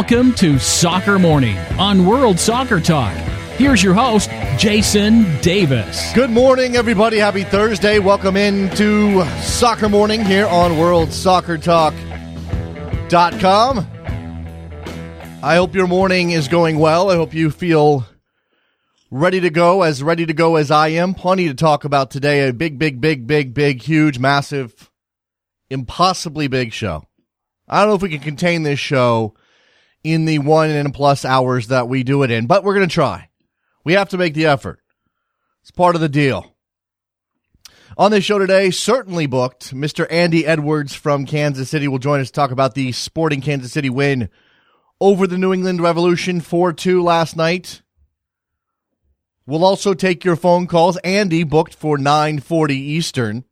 Welcome to Soccer Morning on World Soccer Talk. Here's your host, Jason Davis. Good morning, everybody. Happy Thursday. Welcome into Soccer Morning here on WorldSoccerTalk.com. I hope your morning is going well. I hope you feel ready to go, as ready to go as I am. Plenty to talk about today. A big, big, big, big, big, huge, massive, impossibly big show. I don't know if we can contain this show in the one and plus hours that we do it in, but we're going to try. We have to make the effort. It's part of the deal. On this show today, certainly booked, Mr. Andy Edwards from Kansas City will join us to talk about the sporting Kansas City win over the New England Revolution 4 2 last night. We'll also take your phone calls. Andy booked for 940 Eastern.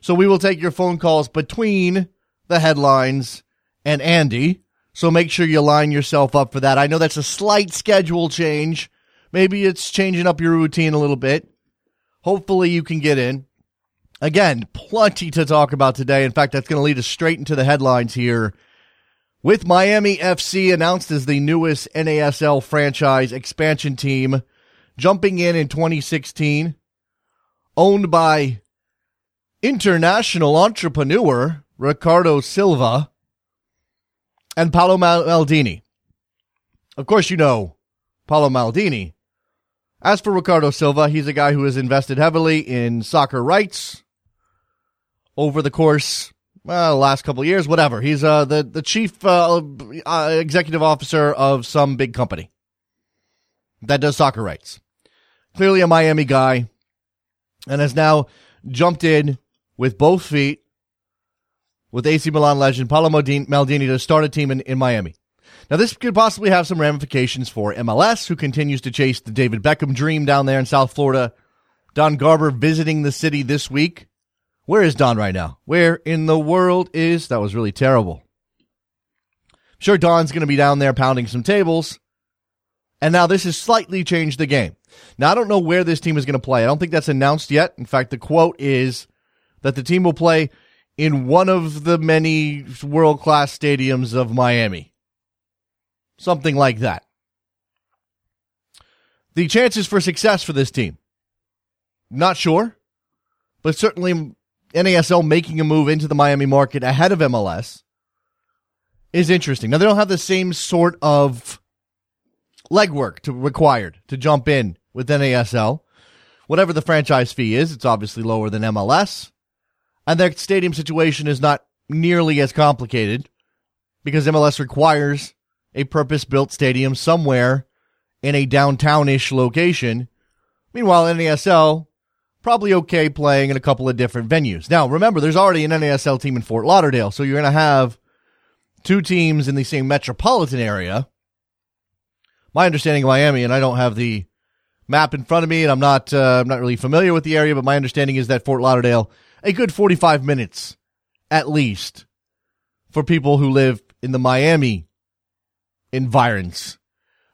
So we will take your phone calls between the headlines and Andy. So make sure you line yourself up for that. I know that's a slight schedule change. Maybe it's changing up your routine a little bit. Hopefully you can get in. Again, plenty to talk about today. In fact, that's going to lead us straight into the headlines here. With Miami FC announced as the newest NASL franchise expansion team, jumping in in 2016, owned by international entrepreneur Ricardo Silva and Paolo Maldini. Of course, you know Paolo Maldini. As for Ricardo Silva, he's a guy who has invested heavily in soccer rights over the course, well, the last couple years, whatever. He's uh, the, the chief uh, uh, executive officer of some big company that does soccer rights. Clearly a Miami guy and has now jumped in with both feet with AC Milan legend Paolo Maldini to start a team in, in Miami. Now, this could possibly have some ramifications for MLS, who continues to chase the David Beckham dream down there in South Florida. Don Garber visiting the city this week. Where is Don right now? Where in the world is. That was really terrible. I'm sure Don's going to be down there pounding some tables. And now this has slightly changed the game. Now, I don't know where this team is going to play. I don't think that's announced yet. In fact, the quote is that the team will play in one of the many world class stadiums of Miami. Something like that. The chances for success for this team, not sure, but certainly NASL making a move into the Miami market ahead of MLS is interesting. Now, they don't have the same sort of legwork to required to jump in with NASL. Whatever the franchise fee is, it's obviously lower than MLS. And their stadium situation is not nearly as complicated because MLS requires a purpose built stadium somewhere in a downtown ish location. Meanwhile, NASL probably okay playing in a couple of different venues. Now, remember, there's already an NASL team in Fort Lauderdale, so you're going to have two teams in the same metropolitan area. My understanding of Miami, and I don't have the map in front of me, and I'm not uh, I'm not really familiar with the area, but my understanding is that Fort Lauderdale a good 45 minutes at least for people who live in the Miami environs.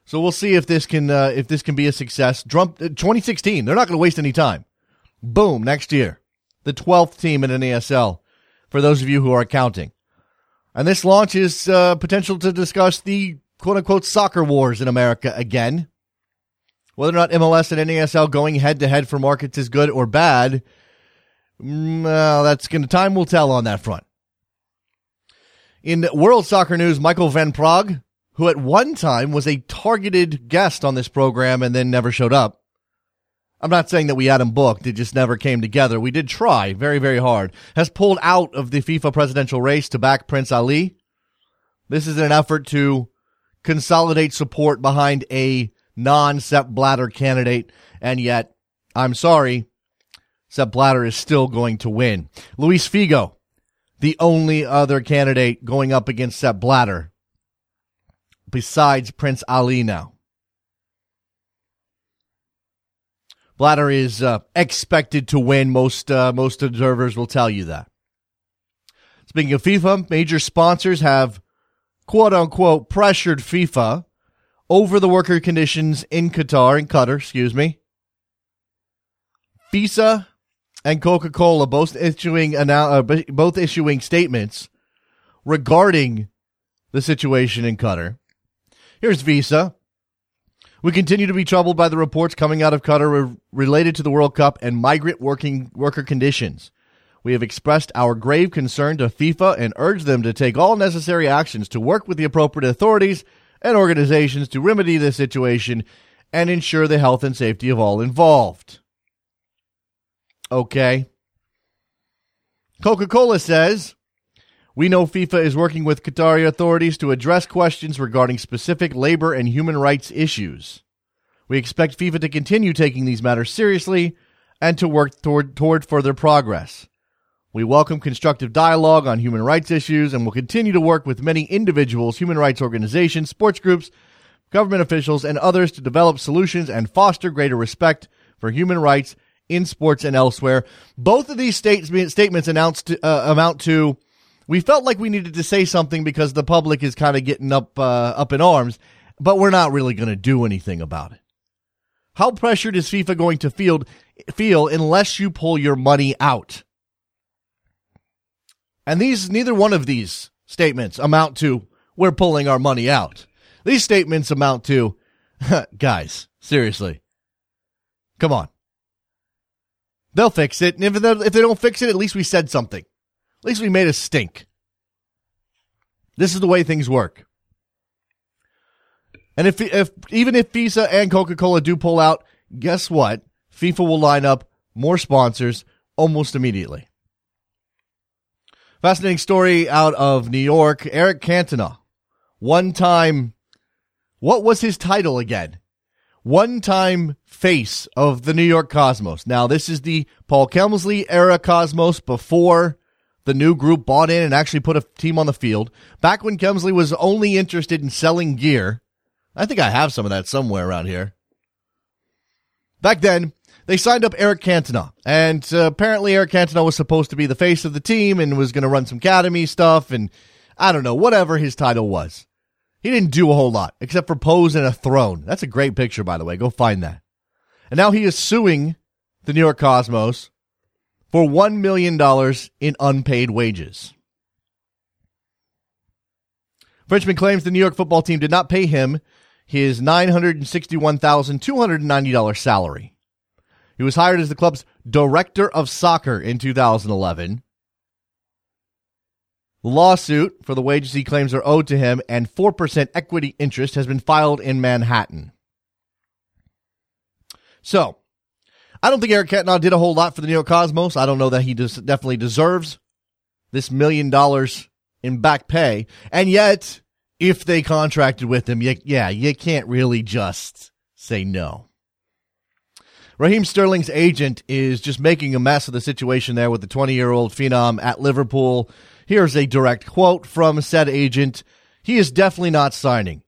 So we'll see if this can uh, if this can be a success. Trump uh, 2016, they're not going to waste any time. Boom, next year. The 12th team in NASL for those of you who are counting. And this launch is uh, potential to discuss the quote unquote soccer wars in America again. Whether or not MLS and NASL going head to head for markets is good or bad Mm, well, that's going to time will tell on that front. In World Soccer News, Michael Van Praag, who at one time was a targeted guest on this program and then never showed up. I'm not saying that we had him booked, it just never came together. We did try very, very hard. Has pulled out of the FIFA presidential race to back Prince Ali. This is an effort to consolidate support behind a non Sepp Blatter candidate, and yet, I'm sorry, Sepp Blatter is still going to win. Luis Figo, the only other candidate going up against Sepp Blatter, besides Prince Ali now. Blatter is uh, expected to win. Most uh, most observers will tell you that. Speaking of FIFA, major sponsors have quote unquote pressured FIFA over the worker conditions in Qatar, in Qatar, excuse me. Visa and Coca Cola both issuing uh, both issuing statements regarding the situation in Qatar. Here's Visa. We continue to be troubled by the reports coming out of Qatar related to the World Cup and migrant working worker conditions. We have expressed our grave concern to FIFA and urged them to take all necessary actions to work with the appropriate authorities and organizations to remedy this situation and ensure the health and safety of all involved. Okay. Coca Cola says we know FIFA is working with Qatari authorities to address questions regarding specific labor and human rights issues. We expect FIFA to continue taking these matters seriously and to work toward, toward further progress. We welcome constructive dialogue on human rights issues and will continue to work with many individuals, human rights organizations, sports groups, government officials, and others to develop solutions and foster greater respect for human rights in sports and elsewhere. Both of these statements announced uh, amount to we felt like we needed to say something because the public is kind of getting up uh, up in arms, but we're not really going to do anything about it. How pressured is FIFA going to feel feel unless you pull your money out? And these neither one of these statements amount to we're pulling our money out. These statements amount to guys, seriously. Come on. They'll fix it. And if they, if they don't fix it, at least we said something. At least we made a stink. This is the way things work. And if, if even if Visa and Coca Cola do pull out, guess what? FIFA will line up more sponsors almost immediately. Fascinating story out of New York. Eric Cantona, one time, what was his title again? One time face of the New York Cosmos. Now, this is the Paul Kemsley era Cosmos before the new group bought in and actually put a team on the field. Back when Kemsley was only interested in selling gear. I think I have some of that somewhere around here. Back then, they signed up Eric Cantona, and uh, apparently Eric Cantona was supposed to be the face of the team and was going to run some academy stuff and I don't know, whatever his title was. He didn't do a whole lot except for pose in a throne. That's a great picture, by the way. Go find that. And now he is suing the New York Cosmos for $1 million in unpaid wages. Frenchman claims the New York football team did not pay him his $961,290 salary. He was hired as the club's director of soccer in 2011. Lawsuit for the wages he claims are owed to him and 4% equity interest has been filed in Manhattan. So, I don't think Eric Cantona did a whole lot for the New York Cosmos. I don't know that he definitely deserves this million dollars in back pay. And yet, if they contracted with him, you, yeah, you can't really just say no. Raheem Sterling's agent is just making a mess of the situation there with the 20 year old phenom at Liverpool. Here's a direct quote from said agent. He is definitely not signing.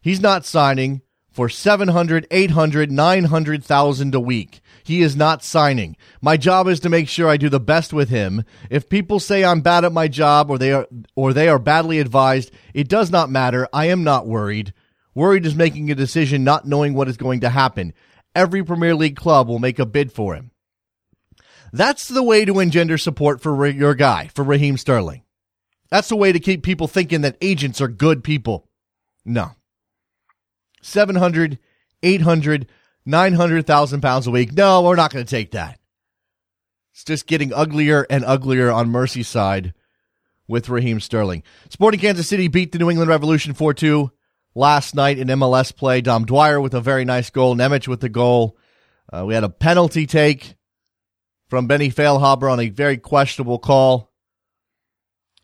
He's not signing for 700, 800, 900,000 a week. He is not signing. My job is to make sure I do the best with him. If people say I'm bad at my job or they are or they are badly advised, it does not matter. I am not worried. Worried is making a decision not knowing what is going to happen. Every Premier League club will make a bid for him. That's the way to engender support for your guy, for Raheem Sterling. That's the way to keep people thinking that agents are good people. No. 700, 800, 900,000 pounds a week. No, we're not going to take that. It's just getting uglier and uglier on Merseyside with Raheem Sterling. Sporting Kansas City beat the New England Revolution 4 2 last night in MLS play. Dom Dwyer with a very nice goal, Németh with the goal. Uh, we had a penalty take from Benny Feilhaber on a very questionable call.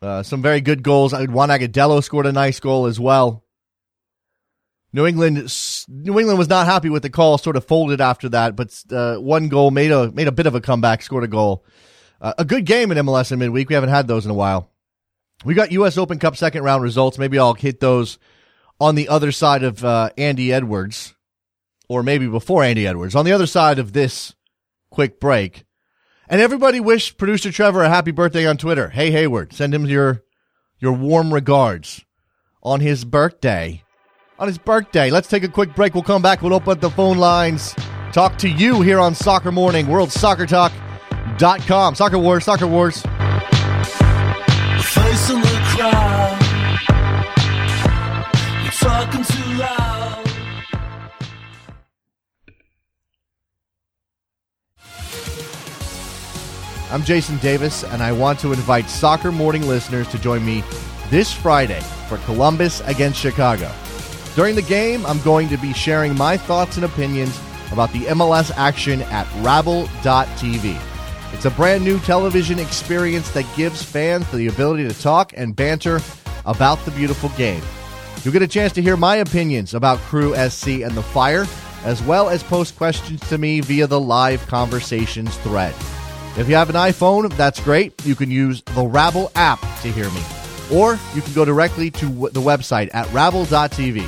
Uh, some very good goals. Juan Agudelo scored a nice goal as well. New England, New England was not happy with the call. Sort of folded after that, but uh, one goal made a made a bit of a comeback. Scored a goal. Uh, a good game in MLS in midweek. We haven't had those in a while. We got U.S. Open Cup second round results. Maybe I'll hit those on the other side of uh, Andy Edwards, or maybe before Andy Edwards. On the other side of this quick break, and everybody wish producer Trevor a happy birthday on Twitter. Hey Hayward, send him your your warm regards on his birthday on his birthday. Let's take a quick break. We'll come back. We'll open up the phone lines. Talk to you here on Soccer Morning, worldsoccertalk.com. Soccer Wars, Soccer Wars. Facing the crowd. I'm Jason Davis, and I want to invite Soccer Morning listeners to join me this Friday for Columbus against Chicago. During the game, I'm going to be sharing my thoughts and opinions about the MLS action at Rabble.tv. It's a brand new television experience that gives fans the ability to talk and banter about the beautiful game. You'll get a chance to hear my opinions about Crew SC and the Fire, as well as post questions to me via the live conversations thread. If you have an iPhone, that's great. You can use the Rabble app to hear me. Or you can go directly to the website at rabble.tv.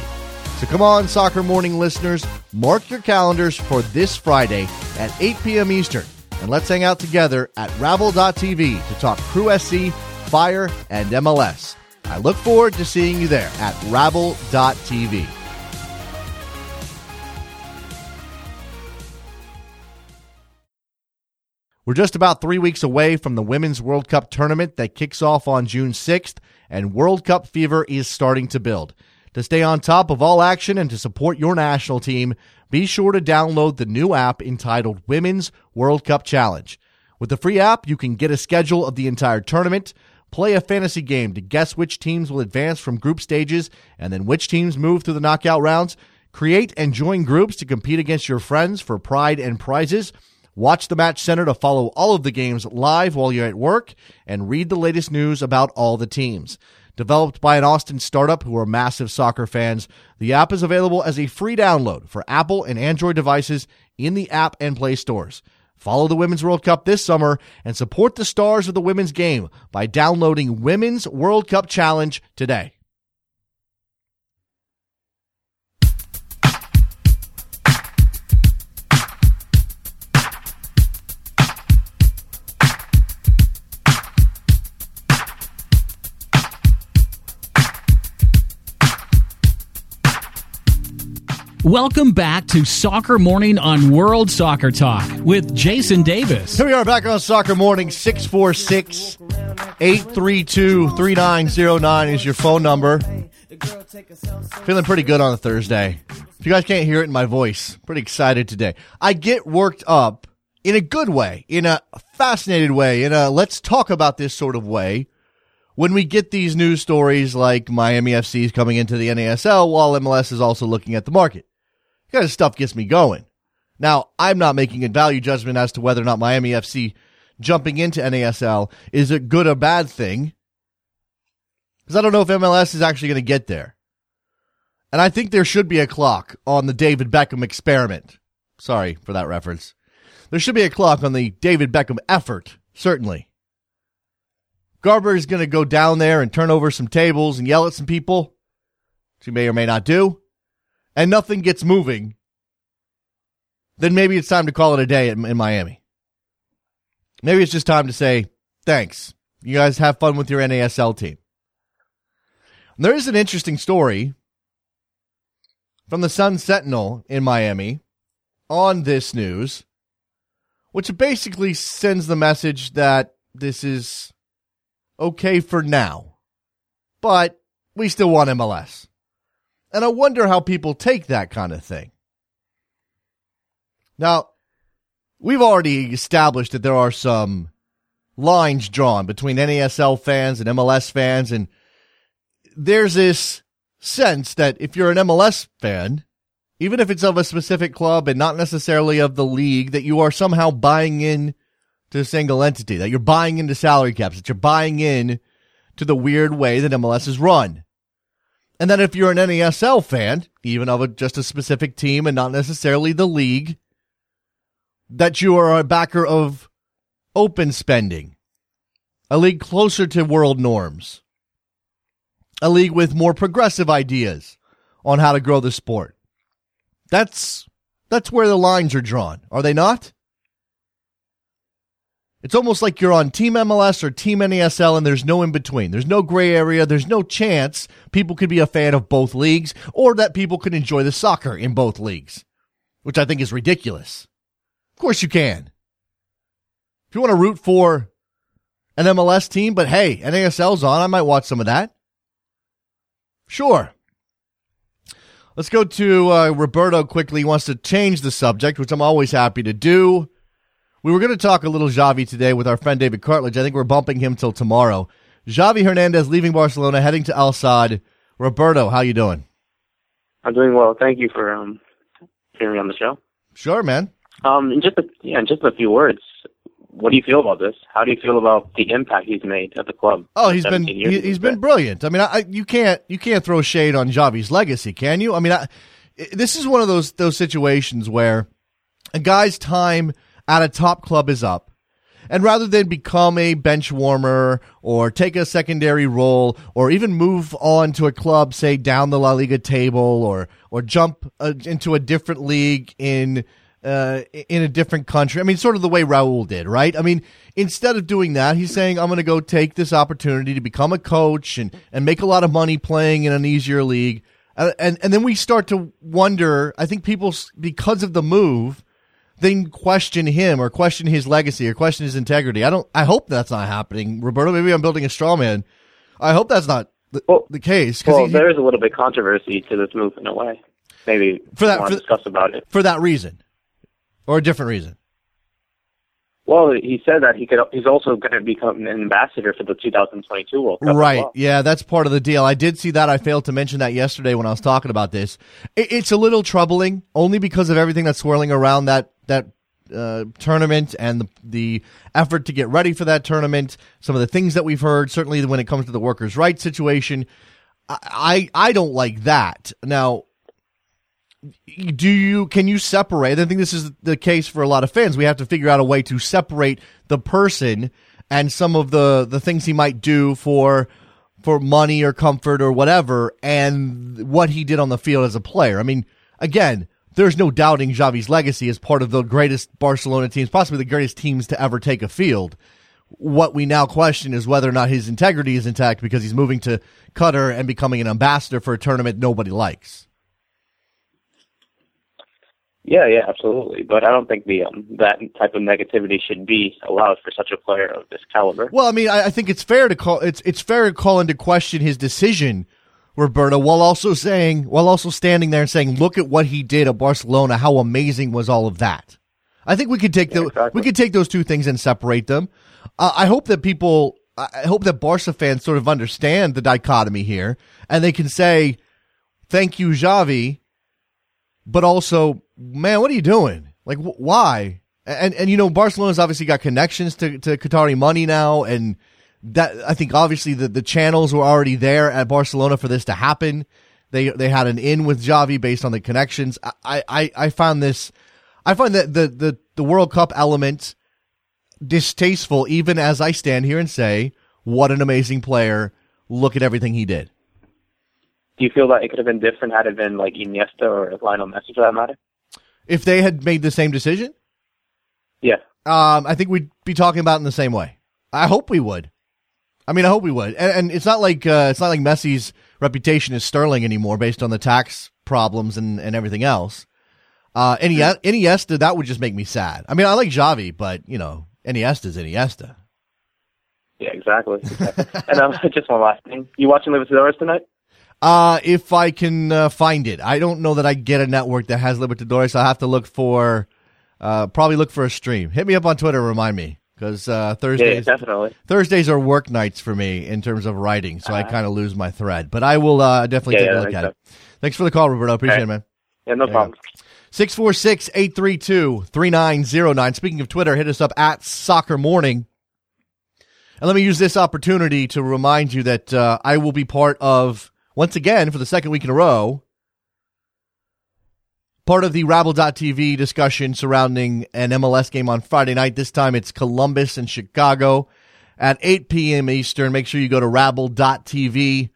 So come on, Soccer Morning listeners, mark your calendars for this Friday at 8 p.m. Eastern, and let's hang out together at rabble.tv to talk Crew SC, Fire, and MLS. I look forward to seeing you there at rabble.tv. We're just about three weeks away from the Women's World Cup tournament that kicks off on June 6th, and World Cup fever is starting to build. To stay on top of all action and to support your national team, be sure to download the new app entitled Women's World Cup Challenge. With the free app, you can get a schedule of the entire tournament, play a fantasy game to guess which teams will advance from group stages and then which teams move through the knockout rounds, create and join groups to compete against your friends for pride and prizes Watch the Match Center to follow all of the games live while you're at work and read the latest news about all the teams. Developed by an Austin startup who are massive soccer fans, the app is available as a free download for Apple and Android devices in the app and Play stores. Follow the Women's World Cup this summer and support the stars of the women's game by downloading Women's World Cup Challenge today. Welcome back to Soccer Morning on World Soccer Talk with Jason Davis. Here we are back on Soccer Morning. 646 832 3909 is your phone number. Feeling pretty good on a Thursday. If you guys can't hear it in my voice, pretty excited today. I get worked up in a good way, in a fascinated way, in a let's talk about this sort of way when we get these news stories like Miami FC is coming into the NASL while MLS is also looking at the market kind of stuff gets me going. Now, I'm not making a value judgment as to whether or not Miami FC jumping into NASL is a good or bad thing. Because I don't know if MLS is actually going to get there. And I think there should be a clock on the David Beckham experiment. Sorry for that reference. There should be a clock on the David Beckham effort, certainly. Garber is going to go down there and turn over some tables and yell at some people, which he may or may not do and nothing gets moving, then maybe it's time to call it a day in, in Miami. Maybe it's just time to say, thanks. You guys have fun with your NASL team. And there is an interesting story from the Sun Sentinel in Miami on this news, which basically sends the message that this is okay for now, but we still want MLS. And I wonder how people take that kind of thing. Now, we've already established that there are some lines drawn between NASL fans and MLS fans. And there's this sense that if you're an MLS fan, even if it's of a specific club and not necessarily of the league, that you are somehow buying in to a single entity, that you're buying into salary caps, that you're buying in to the weird way that MLS is run. And then if you're an NASL fan, even of a, just a specific team and not necessarily the league, that you are a backer of open spending, a league closer to world norms, a league with more progressive ideas on how to grow the sport. That's that's where the lines are drawn, are they not? It's almost like you're on Team MLS or Team NASL and there's no in between. There's no gray area. There's no chance people could be a fan of both leagues or that people could enjoy the soccer in both leagues, which I think is ridiculous. Of course you can. If you want to root for an MLS team, but hey, NASL's on, I might watch some of that. Sure. Let's go to uh, Roberto quickly. He wants to change the subject, which I'm always happy to do. We were going to talk a little Xavi today with our friend David Cartledge. I think we're bumping him till tomorrow. Xavi Hernandez leaving Barcelona, heading to Al Sadd. Roberto, how you doing? I'm doing well. Thank you for um, hearing me on the show. Sure, man. Um, in just a, yeah, in just a few words, what do you feel about this? How do you feel about the impact he's made at the club? Oh, he's been he, has been brilliant. I mean, I, you can't you can't throw shade on Xavi's legacy, can you? I mean, I, this is one of those those situations where a guy's time at a top club is up. And rather than become a bench warmer or take a secondary role or even move on to a club, say down the La Liga table or, or jump uh, into a different league in, uh, in a different country. I mean, sort of the way Raul did, right? I mean, instead of doing that, he's saying, I'm going to go take this opportunity to become a coach and, and make a lot of money playing in an easier league. Uh, and, and then we start to wonder, I think people, because of the move, then question him or question his legacy or question his integrity. I don't. I hope that's not happening, Roberto. Maybe I'm building a straw man. I hope that's not the, well, the case. Well, he, there is a little bit of controversy to this move in a way. Maybe for that, for, discuss about it for that reason, or a different reason. Well, he said that he could. He's also going to become an ambassador for the 2022 World Cup. Right. Well. Yeah, that's part of the deal. I did see that. I failed to mention that yesterday when I was talking about this. It's a little troubling, only because of everything that's swirling around that that uh, tournament and the the effort to get ready for that tournament. Some of the things that we've heard, certainly when it comes to the workers' rights situation, I I, I don't like that. Now, do you can you separate? I think this is the case for a lot of fans. We have to figure out a way to separate the person and some of the the things he might do for for money or comfort or whatever, and what he did on the field as a player. I mean, again, there's no doubting Xavi's legacy as part of the greatest Barcelona teams, possibly the greatest teams to ever take a field. What we now question is whether or not his integrity is intact because he's moving to Qatar and becoming an ambassador for a tournament nobody likes. Yeah, yeah, absolutely. But I don't think the um, that type of negativity should be allowed for such a player of this caliber. Well, I mean, I, I think it's fair to call it's it's fair to call into question his decision Roberto, while also saying, while also standing there and saying, "Look at what he did at Barcelona. How amazing was all of that?" I think we could take yeah, the exactly. we could take those two things and separate them. Uh, I hope that people, I hope that Barca fans sort of understand the dichotomy here, and they can say, "Thank you, Xavi," but also, man, what are you doing? Like, wh- why? And and you know, Barcelona's obviously got connections to to Qatari money now, and that I think obviously the, the channels were already there at Barcelona for this to happen. They they had an in with Xavi based on the connections. I, I, I found this I find that the, the, the World Cup element distasteful even as I stand here and say, what an amazing player. Look at everything he did. Do you feel that it could have been different had it been like Iniesta or Lionel Messi for that matter? If they had made the same decision? Yeah. Um, I think we'd be talking about it in the same way. I hope we would. I mean, I hope we would. And, and it's not like uh, it's not like Messi's reputation is sterling anymore based on the tax problems and, and everything else. Uh, Iniesta, Iniesta, that would just make me sad. I mean, I like Xavi, but you know, Iniesta's Iniesta. Yeah, exactly. and um, just one last thing: you watching Libertadores tonight? Uh, if I can uh, find it, I don't know that I get a network that has Libertadores. I'll have to look for, uh, probably look for a stream. Hit me up on Twitter, remind me because uh, Thursdays yeah, definitely Thursdays are work nights for me in terms of writing, so uh, I uh-huh. kind of lose my thread. But I will uh, definitely yeah, take yeah, a look at it. Thanks for the call, Roberto. Appreciate it, man. Yeah, no problem. 646 832 3909. Speaking of Twitter, hit us up at Soccer Morning. And let me use this opportunity to remind you that uh, I will be part of, once again, for the second week in a row, part of the Rabble.tv discussion surrounding an MLS game on Friday night. This time it's Columbus and Chicago at 8 p.m. Eastern. Make sure you go to Rabble.tv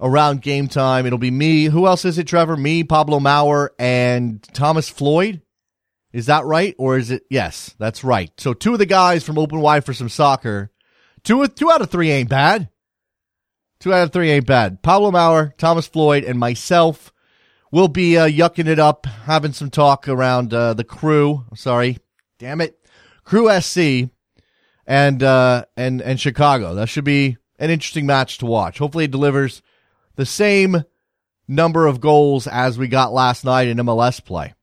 around game time. It'll be me. Who else is it, Trevor? Me, Pablo Maurer, and Thomas Floyd. Is that right? Or is it? Yes, that's right. So two of the guys from Open Wide for some soccer. Two, two out of three ain't bad. Two out of three ain't bad. Pablo Maurer, Thomas Floyd, and myself we'll be uh, yucking it up, having some talk around uh, the crew. Sorry, damn it, Crew SC and uh, and and Chicago. That should be an interesting match to watch. Hopefully, it delivers the same number of goals as we got last night in MLS play.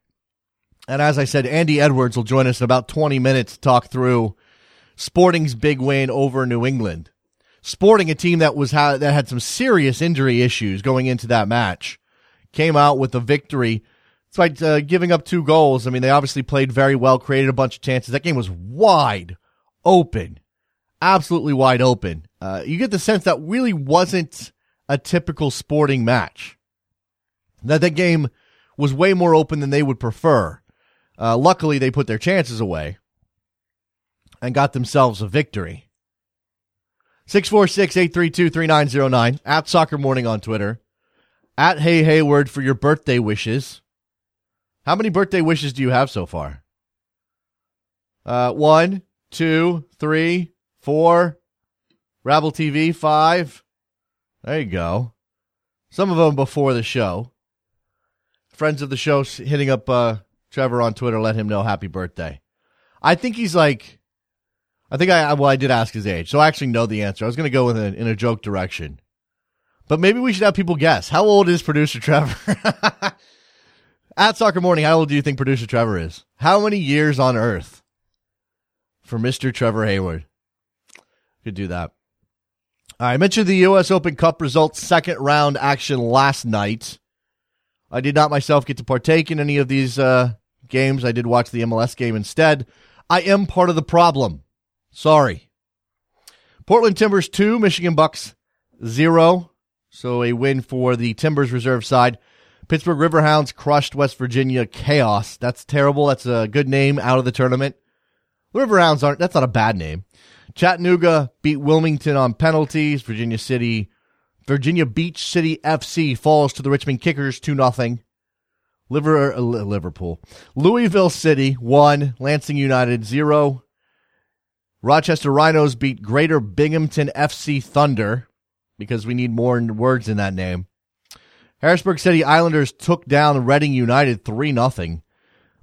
And as I said, Andy Edwards will join us in about 20 minutes to talk through Sporting's big win over New England. Sporting, a team that was ha- that had some serious injury issues going into that match, came out with a victory despite uh, giving up two goals. I mean, they obviously played very well, created a bunch of chances. That game was wide open, absolutely wide open. Uh, you get the sense that really wasn't a typical Sporting match. That that game was way more open than they would prefer. Uh, luckily, they put their chances away and got themselves a victory. 646 832 3909 at Soccer Morning on Twitter. At Hey Hayward for your birthday wishes. How many birthday wishes do you have so far? Uh, one, two, three, four. Rabble TV, five. There you go. Some of them before the show. Friends of the show hitting up uh, Trevor on Twitter, let him know happy birthday. I think he's like, I think I, well, I did ask his age, so I actually know the answer. I was going to go with it in a joke direction. But maybe we should have people guess. How old is producer Trevor? At Soccer Morning, how old do you think producer Trevor is? How many years on earth for Mr. Trevor Hayward? Could do that. I mentioned the U.S. Open Cup results second round action last night. I did not myself get to partake in any of these uh, games. I did watch the MLS game instead. I am part of the problem. Sorry. Portland Timbers 2, Michigan Bucks 0. So a win for the Timbers reserve side. Pittsburgh Riverhounds crushed West Virginia Chaos. That's terrible. That's a good name out of the tournament. Riverhounds aren't, that's not a bad name. Chattanooga beat Wilmington on penalties. Virginia City, Virginia Beach City FC falls to the Richmond Kickers 2 0. Liver, uh, Liverpool. Louisville City 1. Lansing United 0. Rochester Rhinos beat Greater Binghamton FC Thunder because we need more words in that name. Harrisburg City Islanders took down Reading United 3 0.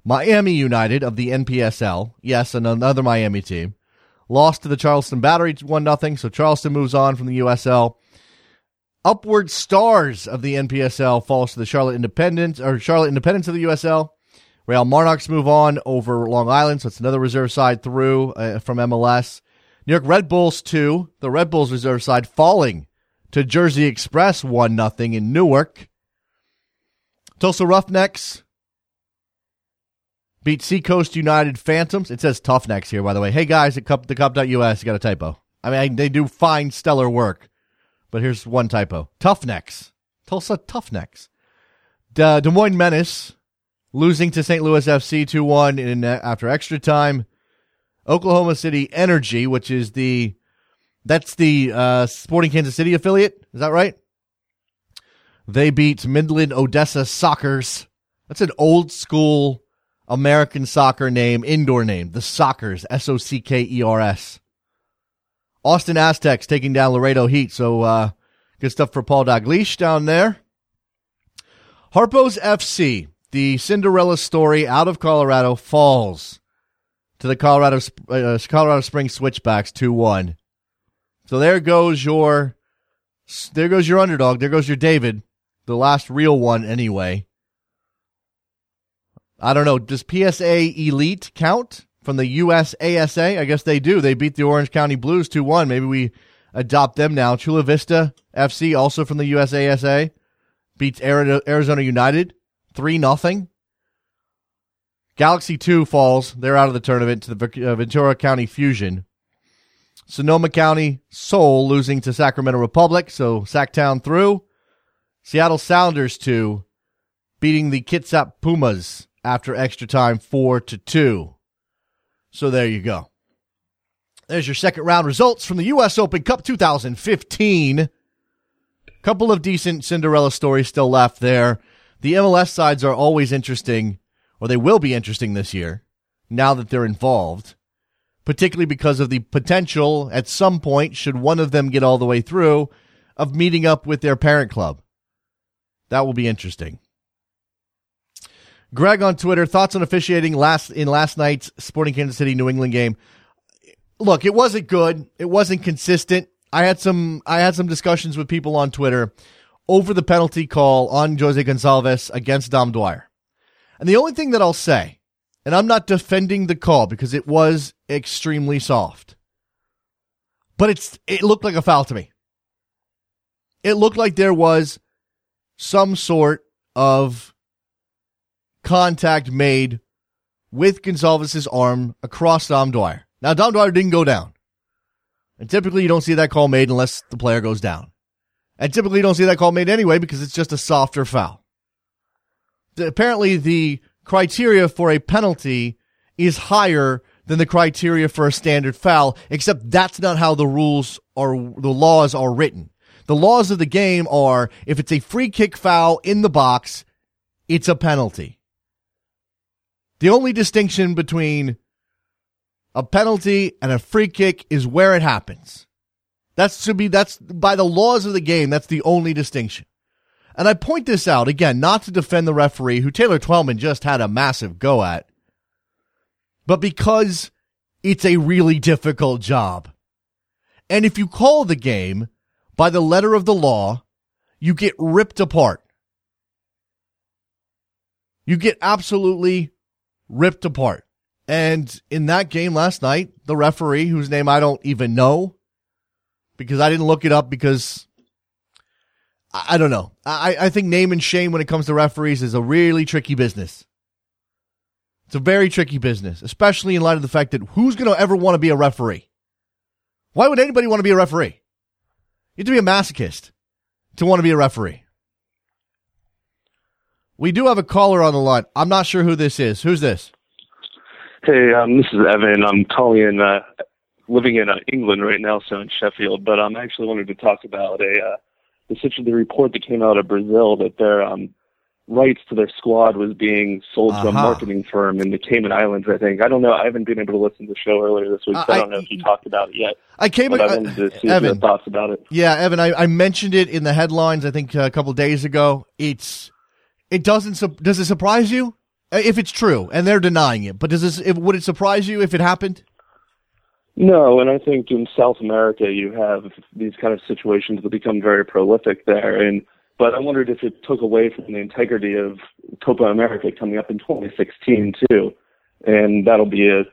Miami United of the NPSL, yes, and another Miami team, lost to the Charleston Battery 1 0, so Charleston moves on from the USL. Upward Stars of the NPSL falls to the Charlotte Independence or Charlotte Independence of the USL. Real Monarchs move on over Long Island, so it's another reserve side through uh, from MLS. New York Red Bulls 2, the Red Bulls reserve side falling to Jersey Express 1 0 in Newark. Tulsa Roughnecks beat Seacoast United Phantoms. It says Toughnecks here, by the way. Hey guys at cup, the cup.us, you got a typo. I mean, they do fine, stellar work, but here's one typo. Toughnecks. Tulsa Toughnecks. Des, uh, Des Moines Menace losing to St. Louis FC 2 1 in uh, after extra time. Oklahoma City Energy, which is the that's the uh, Sporting Kansas City affiliate. Is that right? They beat Midland Odessa Sockers. That's an old school American soccer name, indoor name. The Sockers, S O C K E R S. Austin Aztecs taking down Laredo Heat. So uh, good stuff for Paul Dalglish down there. Harpo's FC, the Cinderella story out of Colorado, falls to the Colorado uh, Colorado Springs Switchbacks two one. So there goes your there goes your underdog. There goes your David, the last real one anyway. I don't know. Does PSA Elite count from the USASA? I guess they do. They beat the Orange County Blues 2 1. Maybe we adopt them now. Chula Vista FC, also from the USASA, beats Arizona United 3 0. Galaxy 2 falls. They're out of the tournament to the uh, Ventura County Fusion. Sonoma County Sol losing to Sacramento Republic, so Sacktown through. Seattle Sounders 2 beating the Kitsap Pumas after extra time 4 to 2. So there you go. There's your second round results from the US Open Cup 2015. Couple of decent Cinderella stories still left there. The MLS sides are always interesting, or they will be interesting this year, now that they're involved particularly because of the potential at some point, should one of them get all the way through, of meeting up with their parent club. That will be interesting. Greg on Twitter, thoughts on officiating last in last night's Sporting Kansas City New England game. Look, it wasn't good. It wasn't consistent. I had some I had some discussions with people on Twitter over the penalty call on Jose Goncalves against Dom Dwyer. And the only thing that I'll say and I'm not defending the call because it was extremely soft. But it's it looked like a foul to me. It looked like there was some sort of contact made with Goncalves's arm across Dom Dwyer. Now Dom Dwyer didn't go down. And typically you don't see that call made unless the player goes down. And typically you don't see that call made anyway because it's just a softer foul. The, apparently the criteria for a penalty is higher than the criteria for a standard foul, except that's not how the rules or the laws are written. The laws of the game are if it's a free kick foul in the box, it's a penalty. The only distinction between a penalty and a free kick is where it happens. That's to be, that's by the laws of the game. That's the only distinction. And I point this out again, not to defend the referee who Taylor Twellman just had a massive go at, but because it's a really difficult job. And if you call the game by the letter of the law, you get ripped apart. You get absolutely ripped apart. And in that game last night, the referee, whose name I don't even know, because I didn't look it up because I, I don't know. I, I think name and shame when it comes to referees is a really tricky business. It's a very tricky business, especially in light of the fact that who's going to ever want to be a referee? Why would anybody want to be a referee? You have to be a masochist to want to be a referee. We do have a caller on the line. I'm not sure who this is. Who's this? Hey, um, this is Evan. I'm calling in, uh, living in uh, England right now, so in Sheffield. But I'm actually wanted to talk about a uh, the the report that came out of Brazil that their um, rights to their squad was being sold uh-huh. to a uh-huh. marketing firm in the Cayman Islands. I think I don't know. I haven't been able to listen to the show earlier this week, so I, I don't know if you talked about it yet. I came. But I wanted to see Evan, your thoughts about it. Yeah, Evan, I, I mentioned it in the headlines. I think uh, a couple days ago. It's it doesn't. Does it surprise you? Uh, if it's true, and they're denying it, but does this? If, would it surprise you if it happened? No, and I think in South America you have these kind of situations that become very prolific there. And but I wondered if it took away from the integrity of Copa America coming up in 2016 too, and that'll be a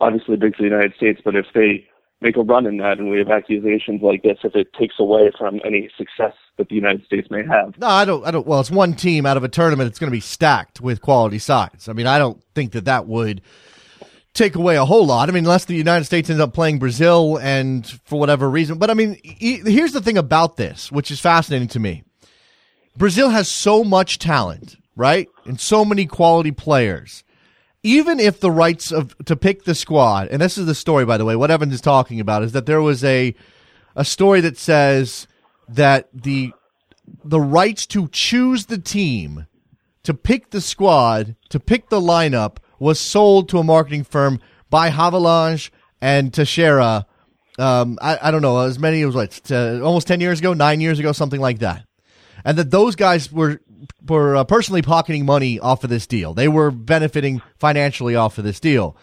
obviously big for the United States. But if they make a run in that, and we have accusations like this, if it takes away from any success that the United States may have. No, I don't. I don't. Well, it's one team out of a tournament. It's going to be stacked with quality sides. I mean, I don't think that that would take away a whole lot. I mean, unless the United States ends up playing Brazil and for whatever reason. But I mean, here's the thing about this, which is fascinating to me. Brazil has so much talent, right? And so many quality players even if the rights of to pick the squad, and this is the story, by the way, what Evans is talking about is that there was a a story that says that the the rights to choose the team, to pick the squad, to pick the lineup was sold to a marketing firm by Havelange and Teixeira. Um, I, I don't know, as many as what, almost 10 years ago, nine years ago, something like that. And that those guys were were uh, personally pocketing money off of this deal. They were benefiting financially off of this deal.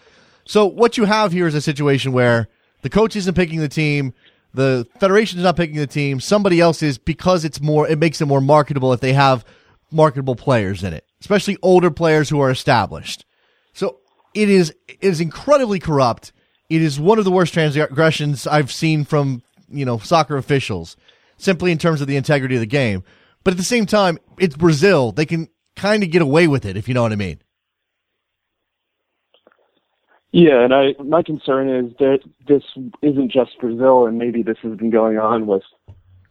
So what you have here is a situation where the coach isn't picking the team, the federation is not picking the team, somebody else is because it's more it makes it more marketable if they have marketable players in it, especially older players who are established. It is it is incredibly corrupt. It is one of the worst transgressions I've seen from, you know, soccer officials simply in terms of the integrity of the game. But at the same time, it's Brazil. They can kind of get away with it, if you know what I mean. Yeah, and I my concern is that this isn't just Brazil, and maybe this has been going on with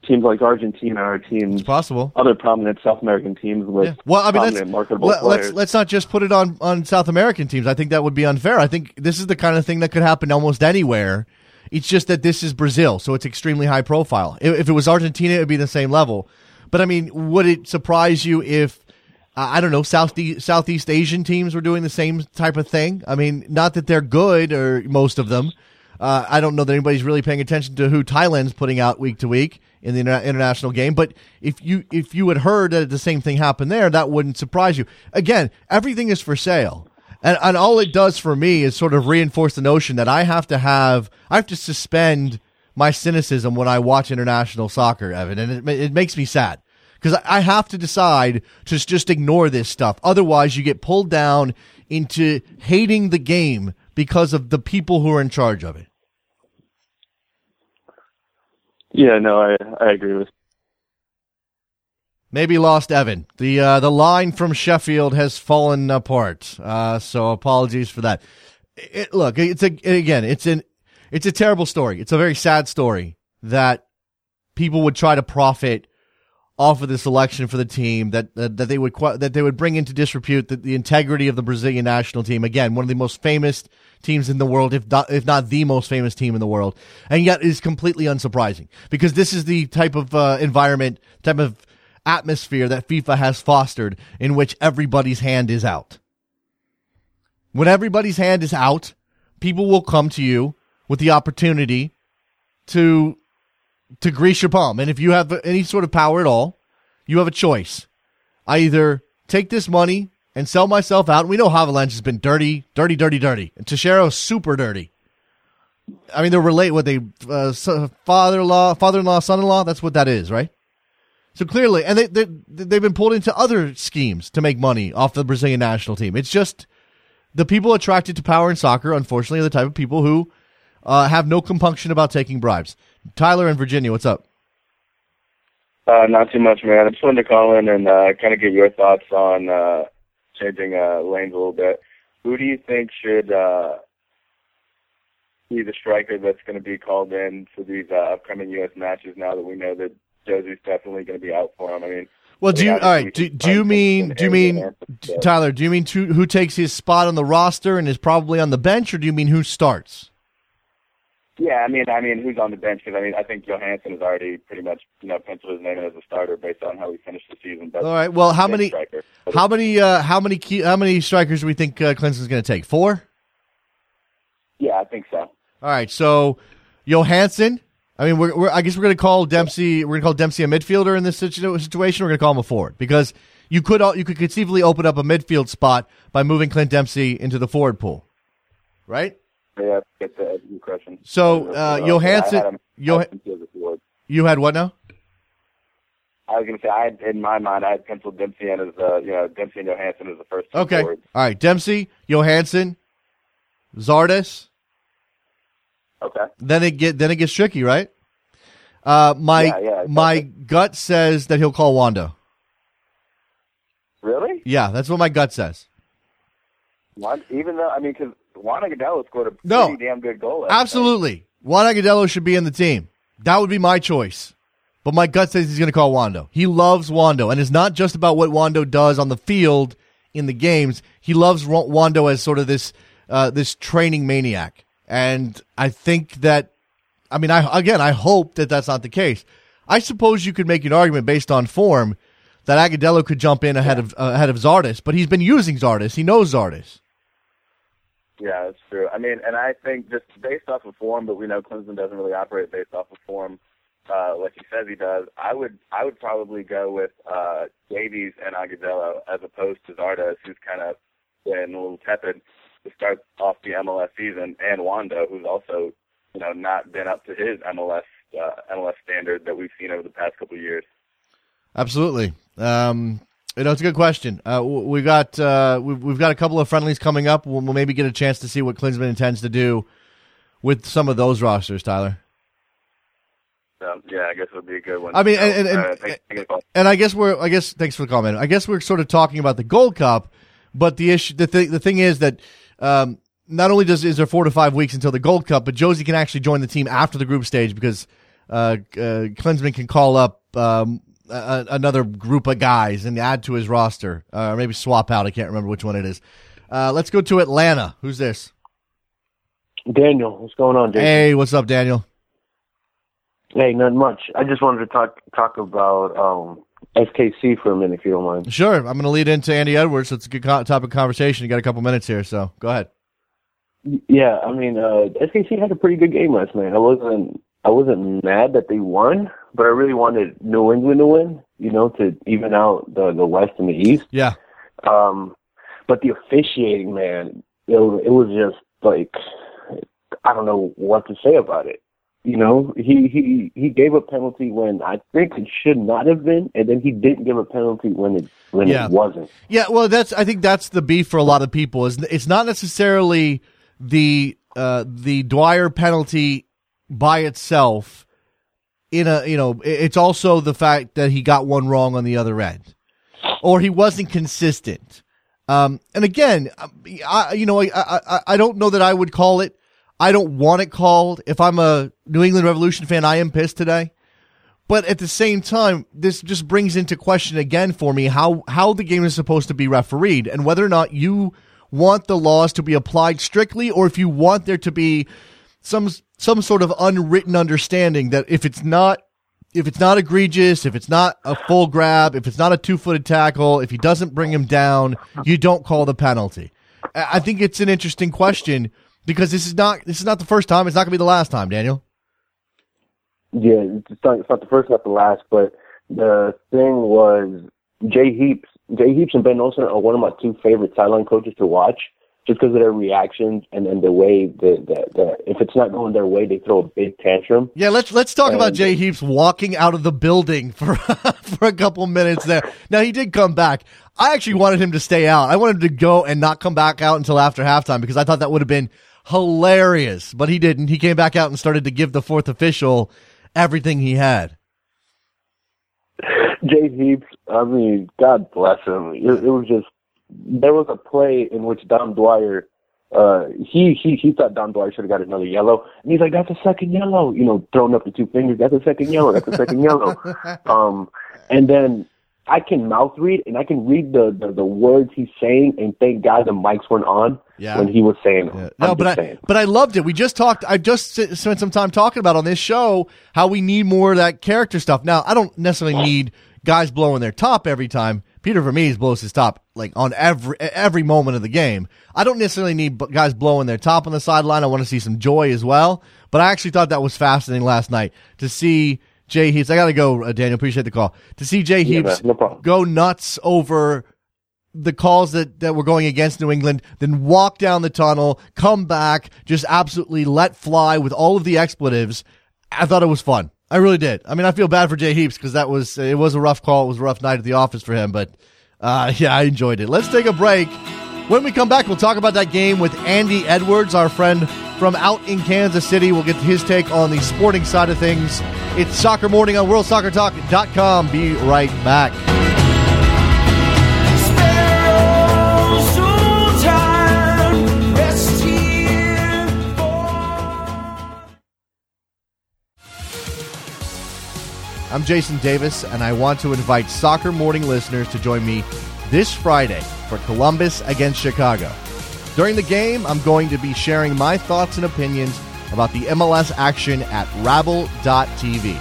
teams like Argentina or teams it's possible other prominent South American teams with yeah. well, I mean, prominent marketable let, players. Let's let's not just put it on on South American teams. I think that would be unfair. I think this is the kind of thing that could happen almost anywhere. It's just that this is Brazil, so it's extremely high profile. If, if it was Argentina, it would be the same level. But I mean, would it surprise you if uh, I don't know Southeast Southeast Asian teams were doing the same type of thing? I mean, not that they're good or most of them. Uh, I don't know that anybody's really paying attention to who Thailand's putting out week to week in the inter- international game. But if you if you had heard that the same thing happened there, that wouldn't surprise you. Again, everything is for sale. And, and all it does for me is sort of reinforce the notion that I have to have, I have to suspend my cynicism when I watch international soccer, Evan, and it, it makes me sad because I, I have to decide to just ignore this stuff. Otherwise, you get pulled down into hating the game because of the people who are in charge of it. Yeah, no, I I agree with. Maybe lost Evan. The uh, the line from Sheffield has fallen apart. Uh, so apologies for that. It, look, it's a again, it's an it's a terrible story. It's a very sad story that people would try to profit off of this election for the team that that, they would that they would bring into disrepute the, the integrity of the Brazilian national team. Again, one of the most famous teams in the world, if not if not the most famous team in the world, and yet is completely unsurprising because this is the type of uh, environment, type of atmosphere that FIFA has fostered in which everybody's hand is out. When everybody's hand is out, people will come to you with the opportunity to to grease your palm. And if you have any sort of power at all, you have a choice. I either take this money and sell myself out. We know Havelange has been dirty, dirty, dirty, dirty. And Teixeira super dirty. I mean, they're relate what they uh, father-in-law, father-in-law, son-in-law. That's what that is, right? So clearly, and they, they they've been pulled into other schemes to make money off the Brazilian national team. It's just the people attracted to power in soccer, unfortunately, are the type of people who uh, have no compunction about taking bribes. Tyler in Virginia, what's up? Uh, not too much, man. I just wanted to call in and uh, kind of get your thoughts on uh, changing uh, lanes a little bit. Who do you think should uh, be the striker that's going to be called in for these uh, upcoming U.S. matches now that we know that Jozy's definitely going to be out for him. I mean, well, do you all right? Do, do you mean do you mean Tyler? Do you mean to, who takes his spot on the roster and is probably on the bench, or do you mean who starts? Yeah, I mean, I mean, who's on the bench? Because I mean, I think Johannsson has already pretty much you know penciled his name in as a starter based on how he finished the season. But all right. Well, how many? How many? Uh, how many? Key, how many strikers do we think uh, Klinsmann's going to take? Four. Yeah, I think so. All right. So Johannsson, I mean, we're, we're I guess we're going to call Dempsey. We're going to call Dempsey a midfielder in this situation. We're going to call him a forward because you could you could conceivably open up a midfield spot by moving Clint Dempsey into the forward pool, right? Yeah, get the question. So uh, Johannsson, Joh- you had what now? I was going to say, I had, in my mind, I had penciled Dempsey in as, uh, you know, Dempsey and Johannsson as the first two Okay. Forwards. All right. Dempsey, Johannsson, Zardes, Okay. Then it get then it gets tricky, right? Uh, my yeah, yeah, exactly. my gut says that he'll call Wondo. Really? Yeah, that's what my gut says. What? Even though I mean, because Juan Agudelo scored a no, pretty damn good goal. Absolutely, Juan Agudelo should be in the team. That would be my choice. But my gut says he's going to call Wondo. He loves Wondo, and it's not just about what Wondo does on the field in the games. He loves Wondo as sort of this uh, this training maniac. And I think that, I mean, I again, I hope that that's not the case. I suppose you could make an argument based on form that Agudelo could jump in ahead yeah. of uh, ahead of Zardes, but he's been using Zardes. He knows Zardes. Yeah, that's true. I mean, and I think just based off of form, but we know Klinsmann doesn't really operate based off of form uh, like he says he does. I would I would probably go with uh, Davies and Agudelo as opposed to Zardes, who's kind of been a little tepid to start off the MLS season, and Wondo, who's also you know not been up to his MLS uh, MLS standard that we've seen over the past couple of years. Absolutely. Um, you know, it's a good question. Uh, we got uh, we've, we've got a couple of friendlies coming up. We'll, we'll maybe get a chance to see what Klinsmann intends to do with some of those rosters, Tyler. Um, yeah, I guess it would be a good one. I mean, and, and, and, and, I guess we're, I guess, thanks for the comment. I guess we're sort of talking about the Gold Cup, but the issue, the, th- the thing is that um, not only does is there four to five weeks until the Gold Cup, but Jozy can actually join the team after the group stage because uh, uh, Klinsmann can call up um, a, another group of guys and add to his roster, uh, or maybe swap out. I can't remember which one it is. Uh, let's go to Atlanta. Who's this? Daniel. What's going on, Jason? Hey, what's up, Daniel? Hey, not much. I just wanted to talk talk about um, SKC for a minute, if you don't mind. Sure. I'm going to lead into Andy Edwards. So it's a good co- topic of conversation. You got a couple minutes here, so go ahead. Yeah, I mean, uh, SKC had a pretty good game last night. I wasn't I wasn't mad that they won, but I really wanted New England to win. You know, to even out the the West and the East. Yeah. Um, but the officiating, man, it was, it was just like I don't know what to say about it. You know, he he he gave a penalty when I think it should not have been, and then he didn't give a penalty when it when Yeah. it wasn't. Yeah, well, that's I think that's the beef for a lot of people. Is it's not necessarily the uh, the Dwyer penalty by itself. In a you know, it's also the fact that he got one wrong on the other end, or he wasn't consistent. Um, and again, I you know I, I I- I don't know that I would call it. I don't want it called. If I'm a New England Revolution fan, I am pissed today. But at the same time, this just brings into question again for me how, how the game is supposed to be refereed and whether or not you want the laws to be applied strictly or if you want there to be some some sort of unwritten understanding that if it's not if it's not egregious, if it's not a full grab, if it's not a two footed tackle, if he doesn't bring him down, you don't call the penalty. I think it's an interesting question because this is not this is not the first time. It's not going to be the last time, Daniel. Yeah, it's not, it's not the first, not the last. But the thing was, Jay Heaps, Jay Heaps and Ben Olsen are one of my two favorite sideline coaches to watch, just because of their reactions and then the way that that that if it's not going their way, they throw a big tantrum. Yeah, let's let's talk about Jay Heaps walking out of the building for for a couple minutes there. Now he did come back. I actually wanted him to stay out. I wanted him to go and not come back out until after halftime because I thought that would have been hilarious. But he didn't. He came back out and started to give the fourth official everything he had. Jay Heaps, I mean, God bless him. It, it was just there was a play in which Dom Dwyer, uh, he he he thought Dom Dwyer should have got another yellow, and he's like, "That's a second yellow," you know, throwing up the two fingers. That's a second yellow. That's a second yellow. Um, and then I can mouth read and I can read the, the the words he's saying, and thank God the mics weren't on Yeah. when he was saying. Yeah. No, but I saying. but I loved it. We just talked. I just spent some time talking about on this show how we need more of that character stuff. Now, I don't necessarily need guys blowing their top every time. Peter Vermes blows his top like on every every moment of the game. I don't necessarily need guys blowing their top on the sideline. I want to see some joy as well. But I actually thought that was fascinating last night to see Jay Heaps. I got to go, uh, Daniel. Appreciate the call. To see Jay Yeah, Heaps no go nuts over the calls that, that were going against New England, then walk down the tunnel, come back, just absolutely let fly with all of the expletives. I thought it was fun. I really did. I mean, I feel bad for Jay Heaps because that was it was a rough call. It was a rough night at the office for him, but uh, yeah, I enjoyed it. Let's take a break. When we come back, we'll talk about that game with Andy Edwards, our friend from out in Kansas City. We'll get his take on the sporting side of things. It's Soccer Morning on WorldSoccerTalk.com. Be right back. I'm Jason Davis, and I want to invite Soccer Morning listeners to join me this Friday for Columbus against Chicago. During the game, I'm going to be sharing my thoughts and opinions about the MLS action at Rabble.tv.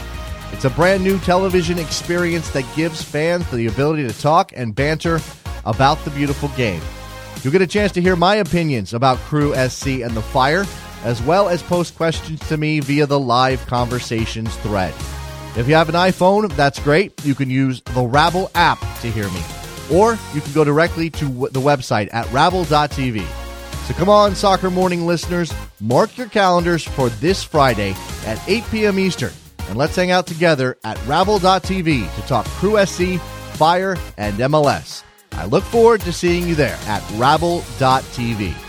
It's a brand new television experience that gives fans the ability to talk and banter about the beautiful game. You'll get a chance to hear my opinions about Crew SC and the Fire, as well as post questions to me via the live conversations thread. If you have an iPhone, that's great. You can use the Rabble app to hear me. Or you can go directly to the website at rabble.tv. So come on, Soccer Morning listeners, mark your calendars for this Friday at 8 p.m. Eastern. And let's hang out together at rabble.tv to talk Crew SC, Fire, and MLS. I look forward to seeing you there at rabble.tv.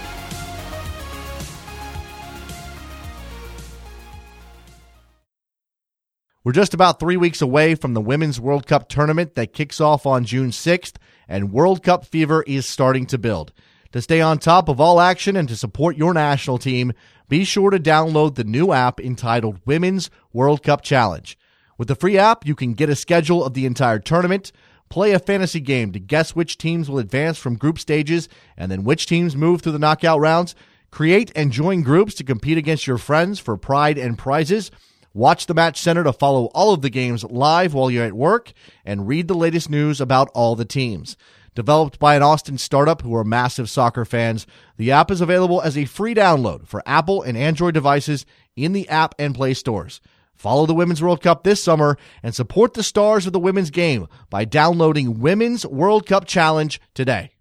We're just about three weeks away from the Women's World Cup tournament that kicks off on June 6th, and World Cup fever is starting to build. To stay on top of all action and to support your national team, be sure to download the new app entitled Women's World Cup Challenge. With the free app, you can get a schedule of the entire tournament, play a fantasy game to guess which teams will advance from group stages and then which teams move through the knockout rounds, create and join groups to compete against your friends for pride and prizes. Watch the Match Center to follow all of the games live while you're at work and read the latest news about all the teams. Developed by an Austin startup who are massive soccer fans, the app is available as a free download for Apple and Android devices in the app and Play stores. Follow the Women's World Cup this summer and support the stars of the women's game by downloading Women's World Cup Challenge today.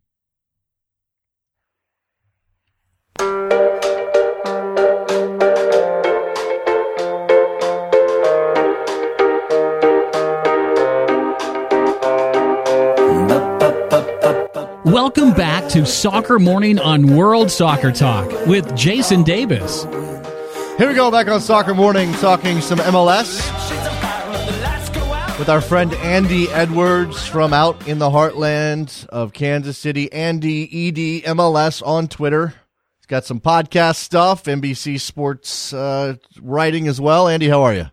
Welcome back to Soccer Morning on World Soccer Talk with Jason Davis. Here we go, back on Soccer Morning, talking some MLS with our friend Andy Edwards from out in the heartland of Kansas City. Andy ED MLS on Twitter. He's got some podcast stuff, NBC Sports uh, writing as well. Andy, how are you?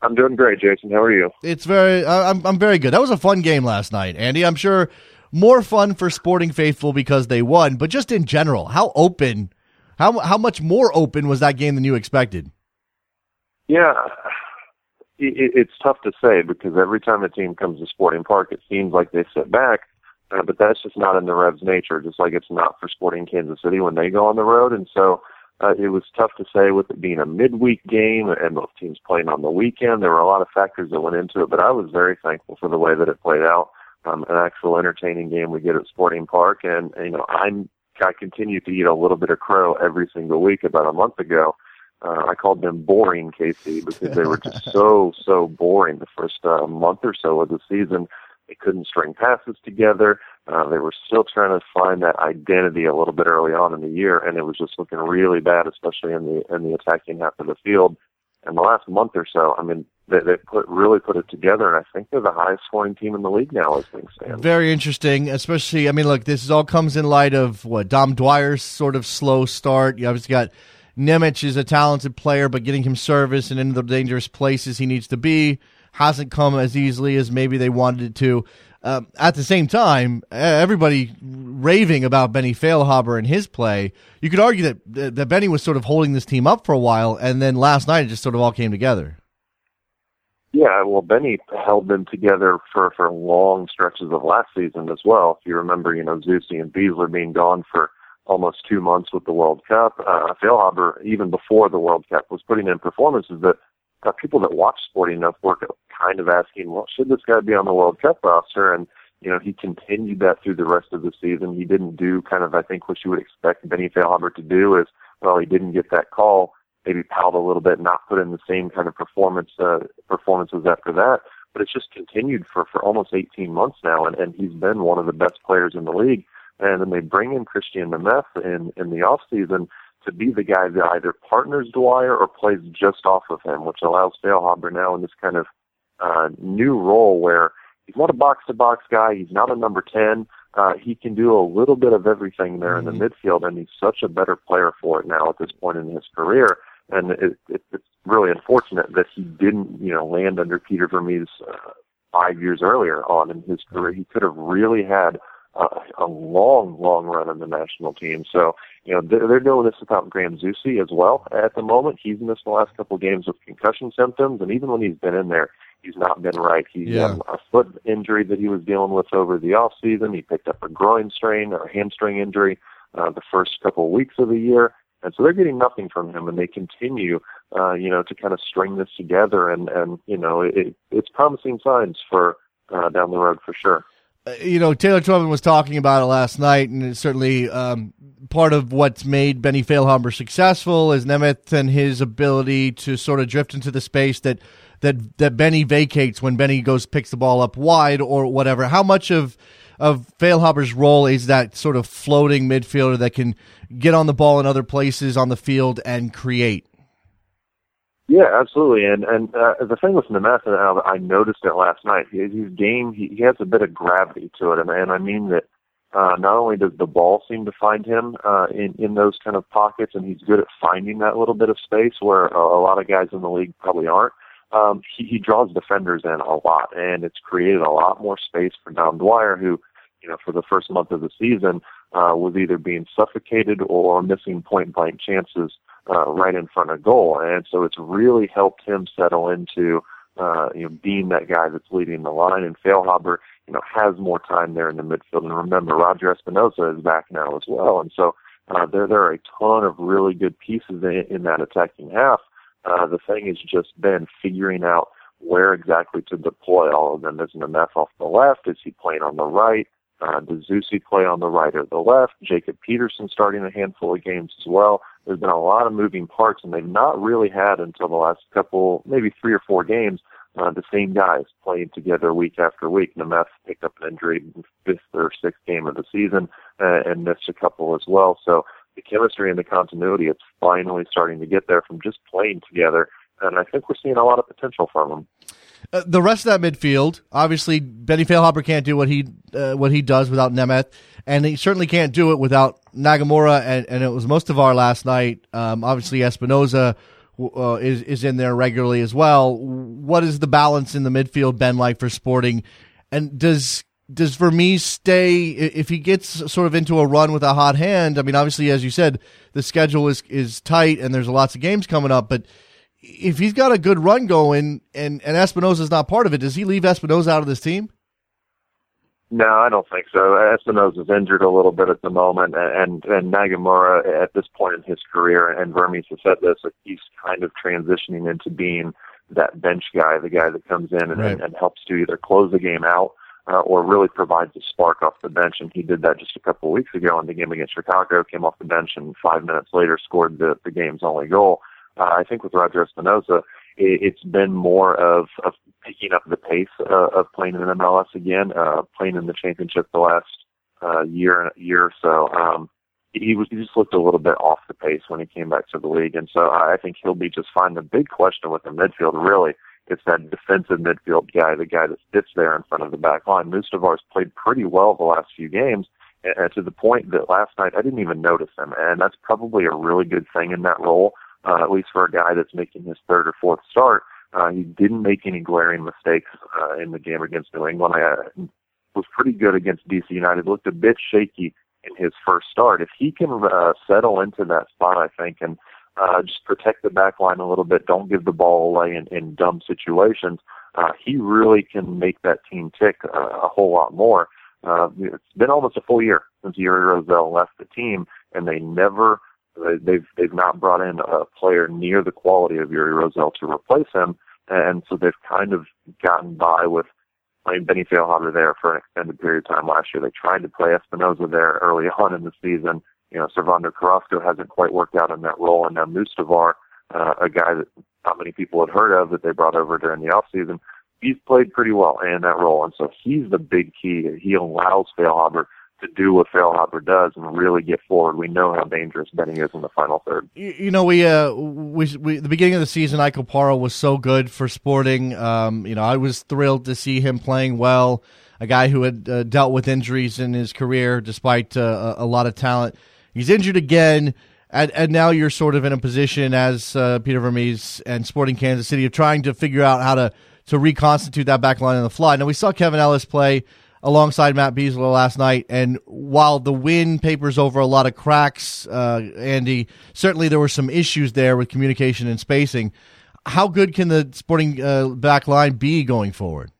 I'm doing great, Jason. How are you? It's very. Uh, I'm I'm very good. That was a fun game last night, Andy. I'm sure more fun for Sporting faithful because they won, but just in general, how open, how how much more open was that game than you expected? Yeah, it, it's tough to say because every time a team comes to Sporting Park, it seems like they sit back, uh, but that's just not in the Revs' nature. Just like it's not for Sporting Kansas City when they go on the road, and so uh, it was tough to say with it being a midweek game and both teams playing on the weekend. There were a lot of factors that went into it, but I was very thankful for the way that it played out. Um, an actual entertaining game we get at Sporting Park, and you know I'm I continue to eat a little bit of crow every single week. About a month ago, uh, I called them boring KC because they were just so so boring the first uh, month or so of the season. They couldn't string passes together. Uh, they were still trying to find that identity a little bit early on in the year, and it was just looking really bad, especially in the in the attacking half of the field. And the last month or so, I mean, they, they put really put it together, and I think they're the highest scoring team in the league now, as things stand. Very interesting, especially. I mean, look, this all comes in light of what Dom Dwyer's sort of slow start. You obviously got Nemeth is a talented player, but getting him service and into the dangerous places he needs to be hasn't come as easily as maybe they wanted it to. Um, at the same time, everybody raving about Benny Feilhaber and his play. You could argue that that Benny was sort of holding this team up for a while, and then last night it just sort of all came together. Yeah, well, Benny held them together for for long stretches of last season as well. If you remember, you know, Zusi and Besler being gone for almost two months with the World Cup. Uh, Feilhaber, even before the World Cup, was putting in performances that uh, people that watch Sporting Network are kind of asking, well, should this guy be on the World Cup roster? And, you know, he continued that through the rest of the season. He didn't do kind of, I think, what you would expect Benny Feilhaber to do is, well, he didn't get that call, maybe pout a little bit, not put in the same kind of performance, uh, performances after that. But it's just continued for, for almost 18 months now, and, and he's been one of the best players in the league. And then they bring in Christian Nemeth in, in the off season to be the guy that either partners Dwyer or plays just off of him, which allows Dale Feilhaber now in this kind of uh, new role where he's not a box to box guy, he's not a number 10. Uh, he can do a little bit of everything there mm-hmm. in the mm-hmm. midfield, and he's such a better player for it now at this point in his career. And it, it, it's really unfortunate that he didn't, you know, land under Peter Vermes uh, five years earlier on in his career. He could have really had uh, a long, long run in the national team. So, you know, they're, they're doing this without Graham Zusi as well at the moment. He's missed the last couple of games with concussion symptoms, and even when he's been in there, he's not been right. He's yeah. had a foot injury that he was dealing with over the off season. He picked up a groin strain or a hamstring injury uh, the first couple of weeks of the year. And so they're getting nothing from him, and they continue, uh, you know, to kind of string this together. And and you know, it, it's promising signs for uh, down the road for sure. Uh, you know, Taylor Twellman was talking about it last night, and it's certainly um, part of what's made Benny Feilhaber successful is Nemeth and his ability to sort of drift into the space that that that Benny vacates when Benny goes picks the ball up wide or whatever. How much of of Feilhaber's role is that sort of floating midfielder that can get on the ball in other places on the field and create? Yeah, absolutely. And and uh, the thing with Nemeth, and I noticed it last night. His, his game, he, he has a bit of gravity to it, and, and I mean that. Uh, not only does the ball seem to find him uh, in in those kind of pockets, and he's good at finding that little bit of space where a, a lot of guys in the league probably aren't. Um, he, he draws defenders in a lot, and it's created a lot more space for Dom Dwyer, who, you know, for the first month of the season, uh, was either being suffocated or missing point blank chances uh, right in front of goal. And so it's really helped him settle into, uh, you know, being that guy that's leading the line. And Feilhaber, you know, has more time there in the midfield. And remember, Roger Espinoza is back now as well. And so uh, there, there are a ton of really good pieces in, in that attacking half. Uh, the thing has just been figuring out where exactly to deploy all of them. Is Nemeth off the left? Is he playing on the right? Uh, does Zusi play on the right or the left? Jacob Peterson starting a handful of games as well. There's been a lot of moving parts, and they've not really had until the last couple, maybe three or four games, uh, the same guys playing together week after week. Nemeth picked up an injury in fifth or sixth game of the season uh, and missed a couple as well. So the chemistry and the continuity, it's finally starting to get there from just playing together. And I think we're seeing a lot of potential from them. Uh, the rest of that midfield, obviously, Benny Feilhaber can't do what he uh, what he does without Nemeth, and he certainly can't do it without Nagamura. And, and it was most of our last night. Um, obviously, Espinoza uh, is is in there regularly as well. What is the balance in the midfield been like for Sporting? And does does Vermes stay if he gets sort of into a run with a hot hand? I mean, obviously, as you said, the schedule is is tight and there's lots of games coming up, but if he's got a good run going and and Espinoza's not part of it, does he leave Espinoza out of this team? No, I don't think so. Espinoza's injured a little bit at the moment, and and Nagamura at this point in his career, and Vermes has said this, he's kind of transitioning into being that bench guy, the guy that comes in and, right. and, and helps to either close the game out uh, or really provides a spark off the bench. And he did that just a couple of weeks ago in the game against Chicago. Came off the bench and five minutes later scored the the game's only goal. Uh, I think with Roger Espinoza, it, it's been more of, of picking up the pace uh, of playing in MLS again, uh, playing in the championship the last uh, year year or so. Um, he was he just looked a little bit off the pace when he came back to the league, and so I think he'll be just fine. The big question with the midfield really is that defensive midfield guy, the guy that sits there in front of the back line. Mustivar's played pretty well the last few games, and to the point that last night I didn't even notice him, and that's probably a really good thing in that role uh, at least for a guy that's making his third or fourth start. Uh, he didn't make any glaring mistakes uh, in the game against New England. I uh, was pretty good against DC United. Looked a bit shaky in his first start. If he can uh, settle into that spot, I think, and uh, just protect the back line a little bit, don't give the ball away in, in dumb situations, uh, he really can make that team tick uh, a whole lot more. Uh, it's been almost a full year since Uri Rosell left the team, and they never They've they've not brought in a player near the quality of Uri Rosell to replace him, and so they've kind of gotten by with playing Benny Feilhaber there for an extended period of time last year. They tried to play Espinoza there early on in the season. You know, Servando Carrasco hasn't quite worked out in that role, and now Mustivar, uh, a guy that not many people had heard of that they brought over during the off season, he's played pretty well in that role, and so he's the big key. He allows Feilhaber to do what Feilhaber does and really get forward. We know how dangerous Benny is in the final third. You, you know, we, uh, we, we, the beginning of the season, Ike Opara was so good for Sporting. Um, you know, I was thrilled to see him playing well. A guy who had uh, dealt with injuries in his career, despite uh, a, lot of talent. He's injured again, and, and now you're sort of in a position as uh, Peter Vermes and Sporting Kansas City of trying to figure out how to to reconstitute that back line on the fly. Now we saw Kevin Ellis play alongside Matt Besler last night. And while the win papers over a lot of cracks, uh, Andy, certainly there were some issues there with communication and spacing. How good can the sporting uh, back line be going forward?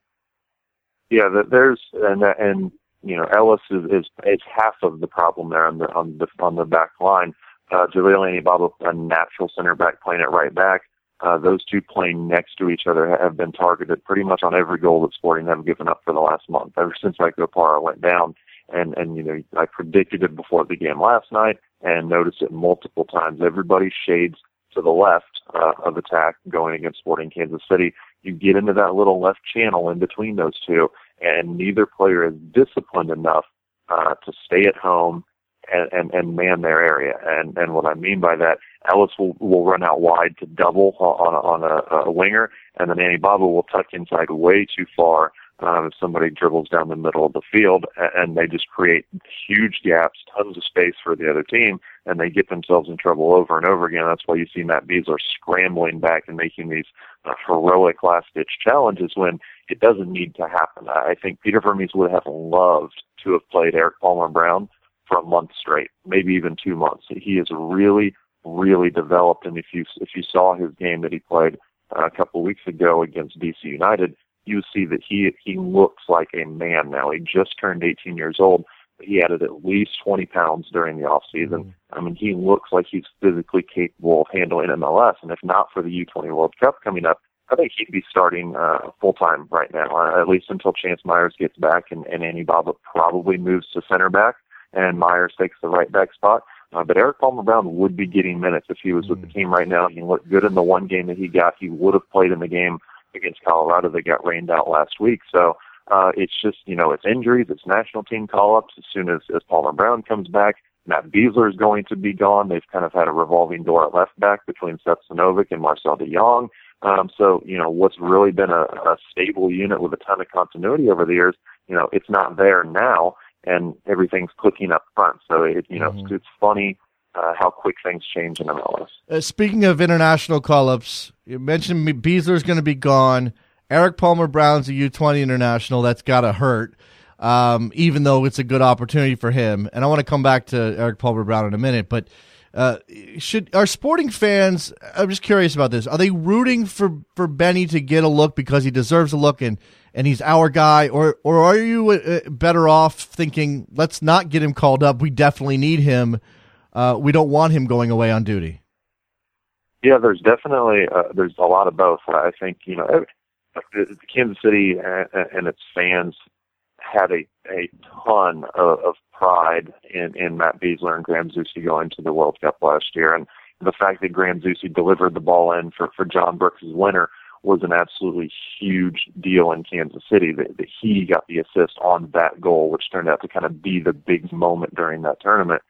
Yeah, there's and and you know Ellis is is, is half of the problem there on the on the on the back line. Uh, Jaleel Anibaba, a natural center back, playing it right back. Uh, those two playing next to each other have been targeted pretty much on every goal that Sporting have given up for the last month, ever since Ike Opara went down. And, and, you know, I predicted it before the game last night and noticed it multiple times. Everybody shades to the left uh, of attack going against Sporting Kansas City. You get into that little left channel in between those two, and neither player is disciplined enough uh, to stay at home and, and, and man their area. And, and what I mean by that, Ellis will, will run out wide to double on a, on a, a winger, and then Anibaba will tuck inside way too far um, if somebody dribbles down the middle of the field, and they just create huge gaps, tons of space for the other team, and they get themselves in trouble over and over again. That's why you see Matt Besler scrambling back and making these uh, heroic last-ditch challenges when it doesn't need to happen. I think Peter Vermes would have loved to have played Erik Palmer Brown for a month straight, maybe even two months. He has really, really developed. And if you if you saw his game that he played uh, a couple of weeks ago against DC United, you see that he he looks like a man now. He just turned 18 years old. He added at least 20 pounds during the off season. Mm-hmm. I mean, he looks like he's physically capable of handling MLS. And if not for the U20 World Cup coming up, I think he'd be starting uh, full time right now, uh, at least until Chance Myers gets back and, and Anibaba probably moves to center back and Myers takes the right back spot. Uh, but Erik Palmer Brown would be getting minutes if he was with the mm. team right now. He looked good in the one game that he got. He would have played in the game against Colorado that got rained out last week. So uh, it's just, you know, it's injuries, it's national team call ups. As soon as, as Palmer Brown comes back, Matt Besler is going to be gone. They've kind of had a revolving door at left back between Seth Sinovic and Marcel de Jong. Um, so, you know, what's really been a, a stable unit with a ton of continuity over the years, you know, it's not there now and everything's clicking up front. So it, you know, mm-hmm. it's, it's funny uh, how quick things change in MLS. Uh, speaking of international call-ups, you mentioned Besler's going to be gone. Erik Palmer Brown's a U20 international. That's got to hurt, um, even though it's a good opportunity for him. And I want to come back to Eric Palmer Brown in a minute, but uh, should our sporting fans? I'm just curious about this. Are they rooting for for Benny to get a look because he deserves a look and and he's our guy, or or are you uh, better off thinking let's not get him called up? We definitely need him. Uh, we don't want him going away on duty. Yeah, there's definitely uh, there's a lot of both. I think you know Kansas City and its fans had a a ton of, of pride in in Matt Besler and Graham Zusi going to the World Cup last year, and the fact that Graham Zusi delivered the ball in for for John Brooks' winner was an absolutely huge deal in Kansas City. That, that he got the assist on that goal, which turned out to kind of be the big moment during that tournament,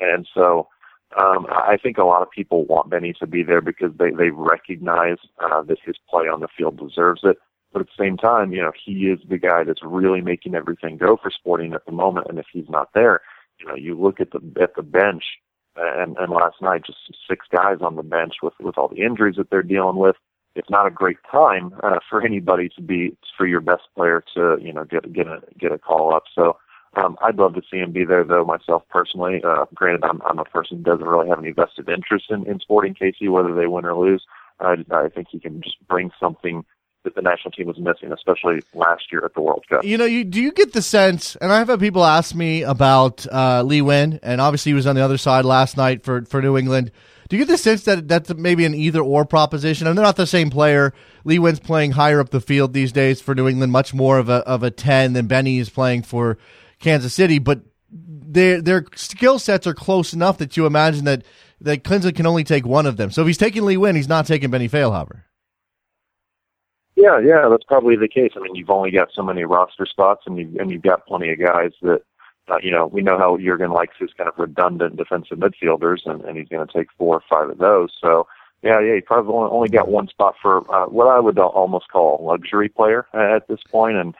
and so. Um, I think a lot of people want Benny to be there because they they recognize uh, that his play on the field deserves it. But at the same time, you know, he is the guy that's really making everything go for Sporting at the moment. And if he's not there, you know, you look at the at the bench, and and last night just six guys on the bench with with all the injuries that they're dealing with. It's not a great time uh, for anybody to be for your best player to you know get get a get a call up. So um, I'd love to see him be there, though, myself personally. Uh, granted, I'm, I'm a person who doesn't really have any vested interest in, in sporting KC, whether they win or lose. I, I think he can just bring something that the national team was missing, especially last year at the World Cup. You know, you do you get the sense, and I've had people ask me about uh, Lee Nguyen, and obviously he was on the other side last night for for New England. Do you get the sense that that's maybe an either or proposition? And they're not the same player. Lee Nguyen's playing higher up the field these days for New England, much more of a of a ten than Benny is playing for Kansas City, but their their skill sets are close enough that you imagine that that Klinsmann can only take one of them. So if he's taking Lee Nguyen, he's not taking Benny Feilhaber. Yeah, yeah, that's probably the case. I mean, you've only got so many roster spots, and you and you've got plenty of guys that, uh, you know, we know how Jurgen likes his kind of redundant defensive midfielders, and, and he's going to take four or five of those. So, yeah, yeah, he probably only got one spot for uh, what I would almost call a luxury player at this point, and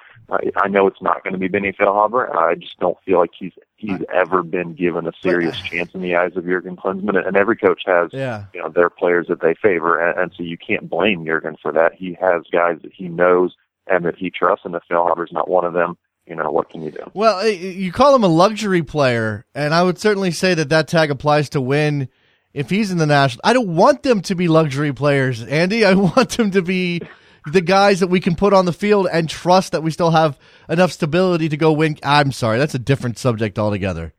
I know it's not going to be Benny Feilhaber. I just don't feel like he's he's ever been given a serious chance in the eyes of Jurgen Klinsmann. And every coach has, yeah. you know, their players that they favor, and, and so you can't blame Jurgen for that. He has guys that he knows and that he trusts, and if Feilhaber's not one of them, you know, what can you do? Well, you call him a luxury player, and I would certainly say that that tag applies to win if he's in the national. I don't want them to be luxury players, Andy. I want them to be the guys that we can put on the field and trust that we still have enough stability to go win. I'm sorry, that's a different subject altogether.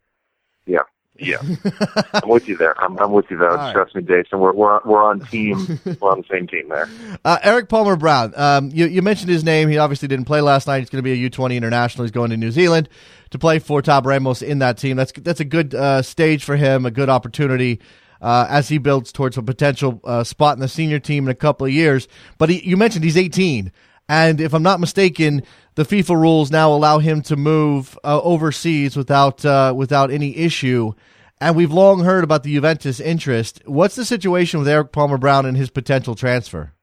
Yeah. Yeah, I'm with you there. I'm, I'm with you there. All Trust right. me, Jason. We're we're we're on team. we're on the same team there. Uh, Erik Palmer Brown. Um, you you mentioned his name. He obviously didn't play last night. He's going to be a U20 international. He's going to New Zealand to play for Tab Ramos in that team. That's that's a good uh, stage for him. A good opportunity uh, as he builds towards a potential uh, spot in the senior team in a couple of years. But he, you mentioned he's 18. And if I'm not mistaken, the FIFA rules now allow him to move uh, overseas without uh, without any issue. And we've long heard about the Juventus interest. What's the situation with Erik Palmer Brown and his potential transfer?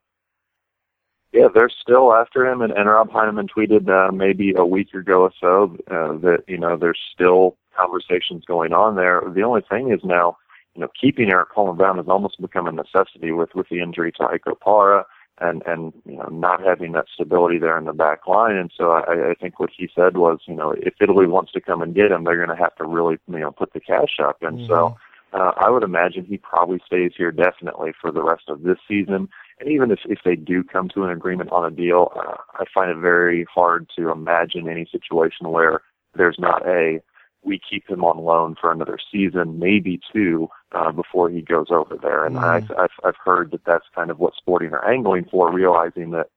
Yeah, they're still after him, and, and Robb Heineman tweeted uh, maybe a week ago or so uh, that you know there's still conversations going on there. The only thing is now you know, keeping Erik Palmer Brown has almost become a necessity with with the injury to Ike Opara and and you know not having that stability there in the back line. And so I, I think what he said was, you know, if Italy wants to come and get him, they're going to have to really you know put the cash up. And mm-hmm. so uh, I would imagine he probably stays here definitely for the rest of this season. And even if if they do come to an agreement on a deal, uh, I find it very hard to imagine any situation where there's not a we keep him on loan for another season, maybe two, uh, before he goes over there. And mm. I, I've, I've heard that that's kind of what Sporting are angling for, realizing that,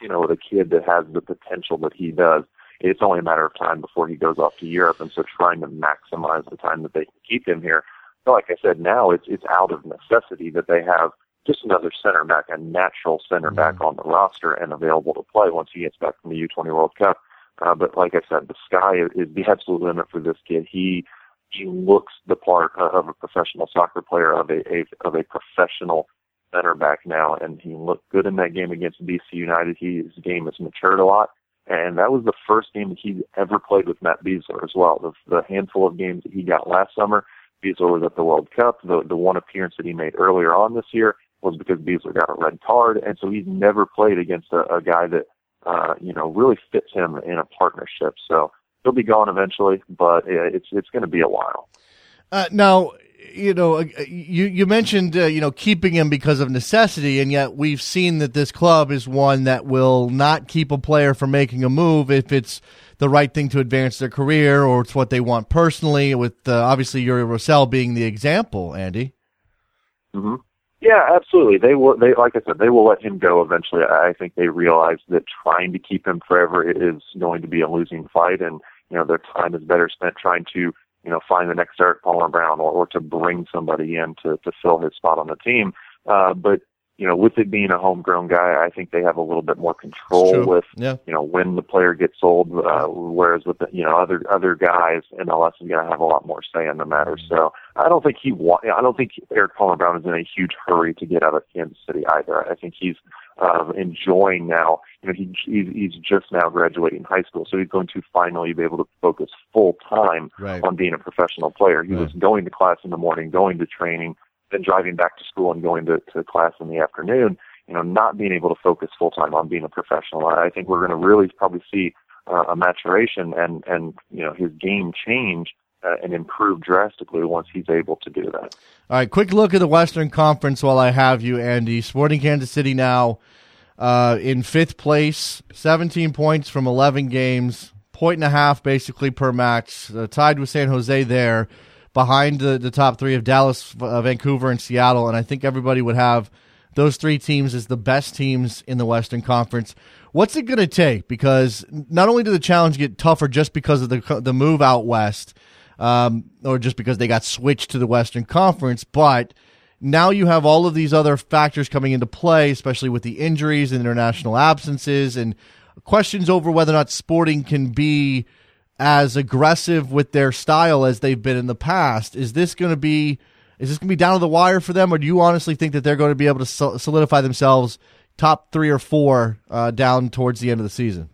you know, with a kid that has the potential that he does, it's only a matter of time before he goes off to Europe. And so trying to maximize the time that they can keep him here. But like I said, now it's, it's out of necessity that they have just another center back, a natural center back Mm-hmm. on the roster and available to play once he gets back from the U20 World Cup. Uh, but like I said, the sky is the absolute limit for this kid. He he looks the part of a professional soccer player, of a, a of a professional center back now, and he looked good in that game against DC United. He, his game has matured a lot, and that was the first game that he ever played with Matt Besler as well. The, the handful of games that he got last summer, Besler was at the World Cup. The the one appearance that he made earlier on this year was because Beasler got a red card, and so he's never played against a, a guy that uh, you know really fits him in a partnership. So he'll be gone eventually, but it's it's going to be a while. Uh, now, you know, uh, you you mentioned uh, you know keeping him because of necessity, and yet we've seen that this club is one that will not keep a player from making a move if it's the right thing to advance their career or it's what they want personally. With uh, obviously Uri Rosell being the example, Andy. hmm Yeah, absolutely. They will. They like I said, they will let him go eventually. I think they realize that trying to keep him forever is going to be a losing fight, and you know their time is better spent trying to you know find the next Erik Palmer Brown or, or to bring somebody in to to fill his spot on the team. Uh, but you know, with it being a homegrown guy, I think they have a little bit more control with Yeah. you know when the player gets sold. Uh, whereas with the, you know other other guys, MLS is going to have a lot more say in the matter. So I don't think he wa- I don't think Erik Palmer Brown is in a huge hurry to get out of Kansas City either. I think he's um, enjoying now. You know, he he's, he's just now graduating high school, so he's going to finally be able to focus full time Right. on being a professional player. He Right. was going to class in the morning, going to training, then driving back to school and going to, to class in the afternoon. You know, not being able to focus full time on being a professional. I think we're going to really probably see uh, a maturation and and you know his game change uh, and improve drastically once he's able to do that. All right, quick look at the Western Conference while I have you, Andy. Sporting Kansas City now uh, in fifth place, 17 points from 11 games, point and a half basically per match, uh, tied with San Jose there, behind the, the top three of Dallas, uh, Vancouver, and Seattle. And I think everybody would have those three teams as the best teams in the Western Conference. What's it going to take? Because not only do the challenge get tougher just because of the the move out west, um, or just because they got switched to the Western Conference, but now you have all of these other factors coming into play, especially with the injuries and international absences and questions over whether or not Sporting can be as aggressive with their style as they've been in the past. Is this going to be is this going to be down to the wire for them, or do you honestly think that they're going to be able to solidify themselves top three or four uh, down towards the end of the season?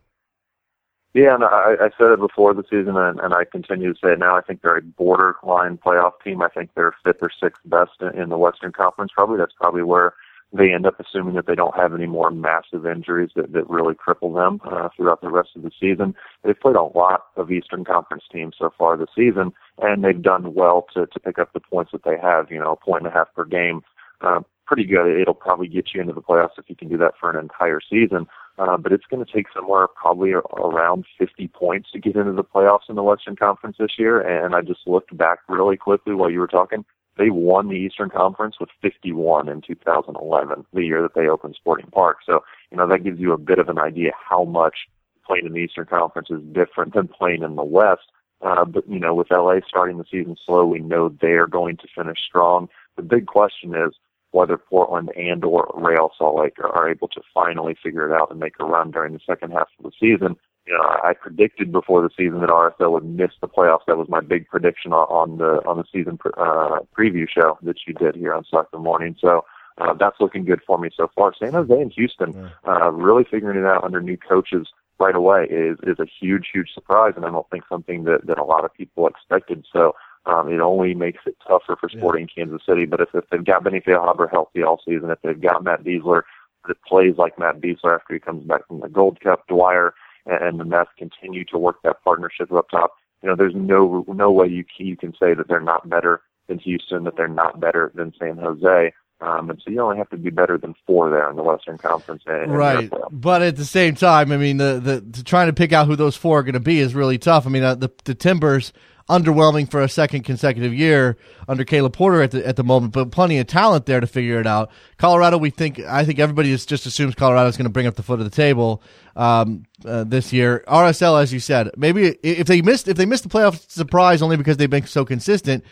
Yeah, and I, I said it before the season, and, and I continue to say it now. I think they're a borderline playoff team. I think they're fifth or sixth best in, in the Western Conference. Probably that's probably where they end up, assuming that they don't have any more massive injuries that, that really cripple them uh, throughout the rest of the season. They've played a lot of Eastern Conference teams so far this season, and they've done well to to pick up the points that they have. You know, a point and a half per game. Uh, pretty good. It'll probably get you into the playoffs if you can do that for an entire season. Uh, but it's going to take somewhere probably around 50 points to get into the playoffs in the Western Conference this year. And I just looked back really quickly while you were talking. They won the Eastern Conference with 51 in 2011, the year that they opened Sporting Park. So, you know, that gives you a bit of an idea how much playing in the Eastern Conference is different than playing in the West. Uh, but, you know, with LA starting the season slow, we know they're going to finish strong. The big question is, whether Portland and or Real Salt Lake are able to finally figure it out and make a run during the second half of the season. You know, I predicted before the season that RSL would miss the playoffs. That was my big prediction on, the on the season pre- uh, preview show that you did here on Soccer Morning. So uh, that's looking good for me so far. San Jose and Houston uh, really figuring it out under new coaches right away is is a huge huge surprise, and I don't think something that that a lot of people expected. So um, it only makes it tougher for Sporting Kansas City. But if, if they've got Benny Haber healthy all season, if they've got Matt Besler that plays like Matt Besler after he comes back from the Gold Cup, Dwyer and, the Mets continue to work that partnership up top, you know, there's no no way you can, you can say that they're not better than Houston, that they're not better than San Jose. Um, and so you only have to be better than four there in the Western Conference. And, right. But at the same time, I mean, the, the, the trying to pick out who those four are going to be is really tough. I mean, uh, the the Timbers underwhelming for a second consecutive year under Caleb Porter at the at the moment, but plenty of talent there to figure it out. Colorado, we think, I think everybody just, just assumes Colorado is going to bring up the foot of the table um, uh, this year. RSL, as you said, maybe if they missed if they missed the playoff surprise only because they've been so consistent.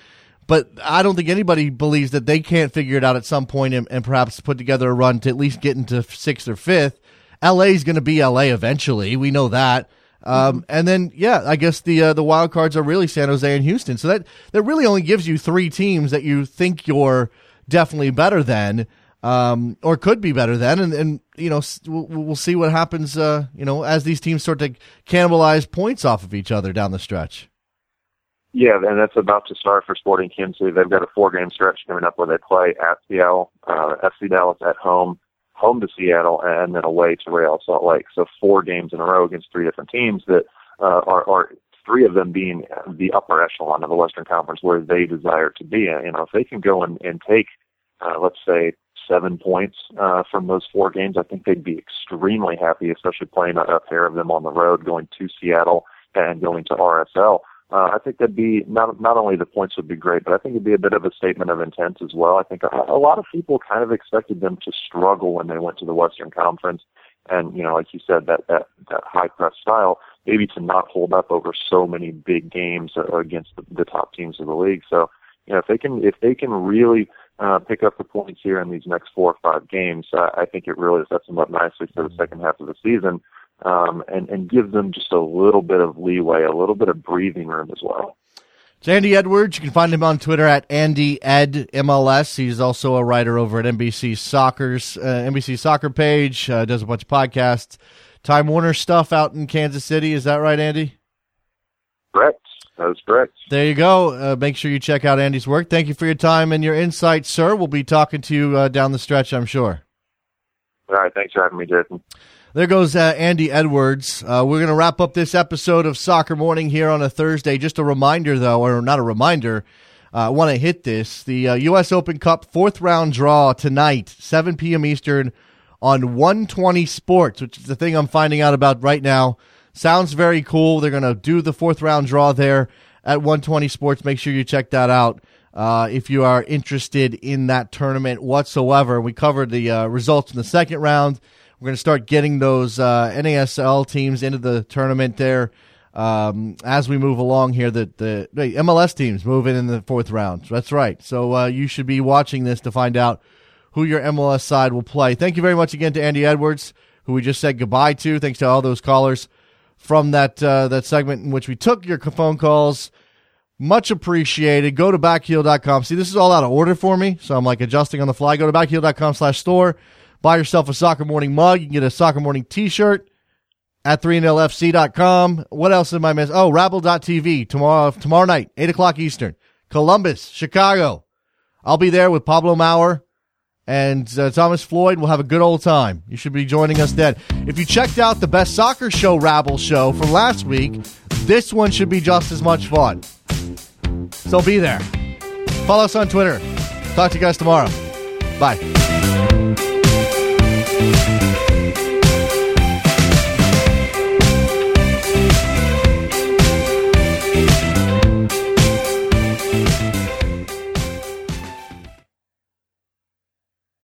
but I don't think anybody believes that they can't figure it out at some point and, and perhaps put together a run to at least get into sixth or fifth. LA is going to be LA eventually. We know that. Um, mm-hmm. and then, yeah, I guess the uh, the wild cards are really San Jose and Houston. So that that really only gives you three teams that you think you're definitely better than, um, or could be better than. And, and you know, we'll, we'll see what happens. Uh, you know, as these teams start to cannibalize points off of each other down the stretch. Yeah, and that's about to start for Sporting Kansas They've got a four-game stretch coming up where they play at Seattle, uh, FC Dallas at home, home to Seattle, and then away to Real Salt Lake. So four games in a row against three different teams that uh, are, are three of them being the upper echelon of the Western Conference where they desire to be. You know, if they can go and, and take, uh, let's say, seven points uh, from those four games, I think they'd be extremely happy, especially playing a, a pair of them on the road, going to Seattle and going to RSL uh, I think that'd be not not only the points would be great, but I think it'd be a bit of a statement of intent as well. I think a, a lot of people kind of expected them to struggle when they went to the Western Conference, and you know, like you said, that that that high press style maybe to not hold up over so many big games uh, against the, the top teams of the league. So, you know, if they can if they can really uh, pick up the points here in these next four or five games, uh, I think it really sets them up nicely for the second half of the season um, and, and give them just a little bit of leeway, a little bit of breathing room as well. It's Andy Edwards. You can find him on Twitter at Andy Ed MLS. He's also a writer over at NBC Soccer's uh, NBC Soccer page. Uh, does a bunch of podcasts. Time Warner stuff out in Kansas City. Is that right, Andy? Correct. That is correct. There you go. Uh, make sure you check out Andy's work. Thank you for your time and your insights, sir. We'll be talking to you uh, down the stretch, I'm sure. All right. Thanks for having me, Jason. There goes uh, Andy Edwards. Uh, we're going to wrap up this episode of Soccer Morning here on a Thursday. Just a reminder, though, or not a reminder, uh, I want to hit this. The U.S. Uh, Open Cup fourth round draw tonight, 7 p.m. Eastern on 120 Sports, which is the thing I'm finding out about right now. Sounds very cool. They're going to do the fourth round draw there at 120 Sports. Make sure you check that out. Uh, if you are interested in that tournament whatsoever, we covered the uh, results in the second round we're going to start getting those uh, NASL teams into the tournament there um, as we move along here. The, the, the MLS teams moving in the fourth round. That's right. So uh, you should be watching this to find out who your MLS side will play. Thank you very much again to Andy Edwards, who we just said goodbye to. Thanks to all those callers from that uh, that segment in which we took your phone calls. Much appreciated. Go to backheel.com. See, this is all out of order for me, so I'm like adjusting on the fly. Go to backheel.com slash store. Buy yourself a Soccer Morning mug. You can get a Soccer Morning t-shirt at 3nlfc.com. What else am I missing? Oh, rabble.tv tomorrow, tomorrow night, 8 o'clock Eastern. Columbus, Chicago. I'll be there with Pablo Maurer and uh, Thomas Floyd. We'll have a good old time. You should be joining us then. If you checked out the Best Soccer Show Rabble show from last week, this one should be just as much fun. So be there. Follow us on Twitter. Talk to you guys tomorrow. Bye.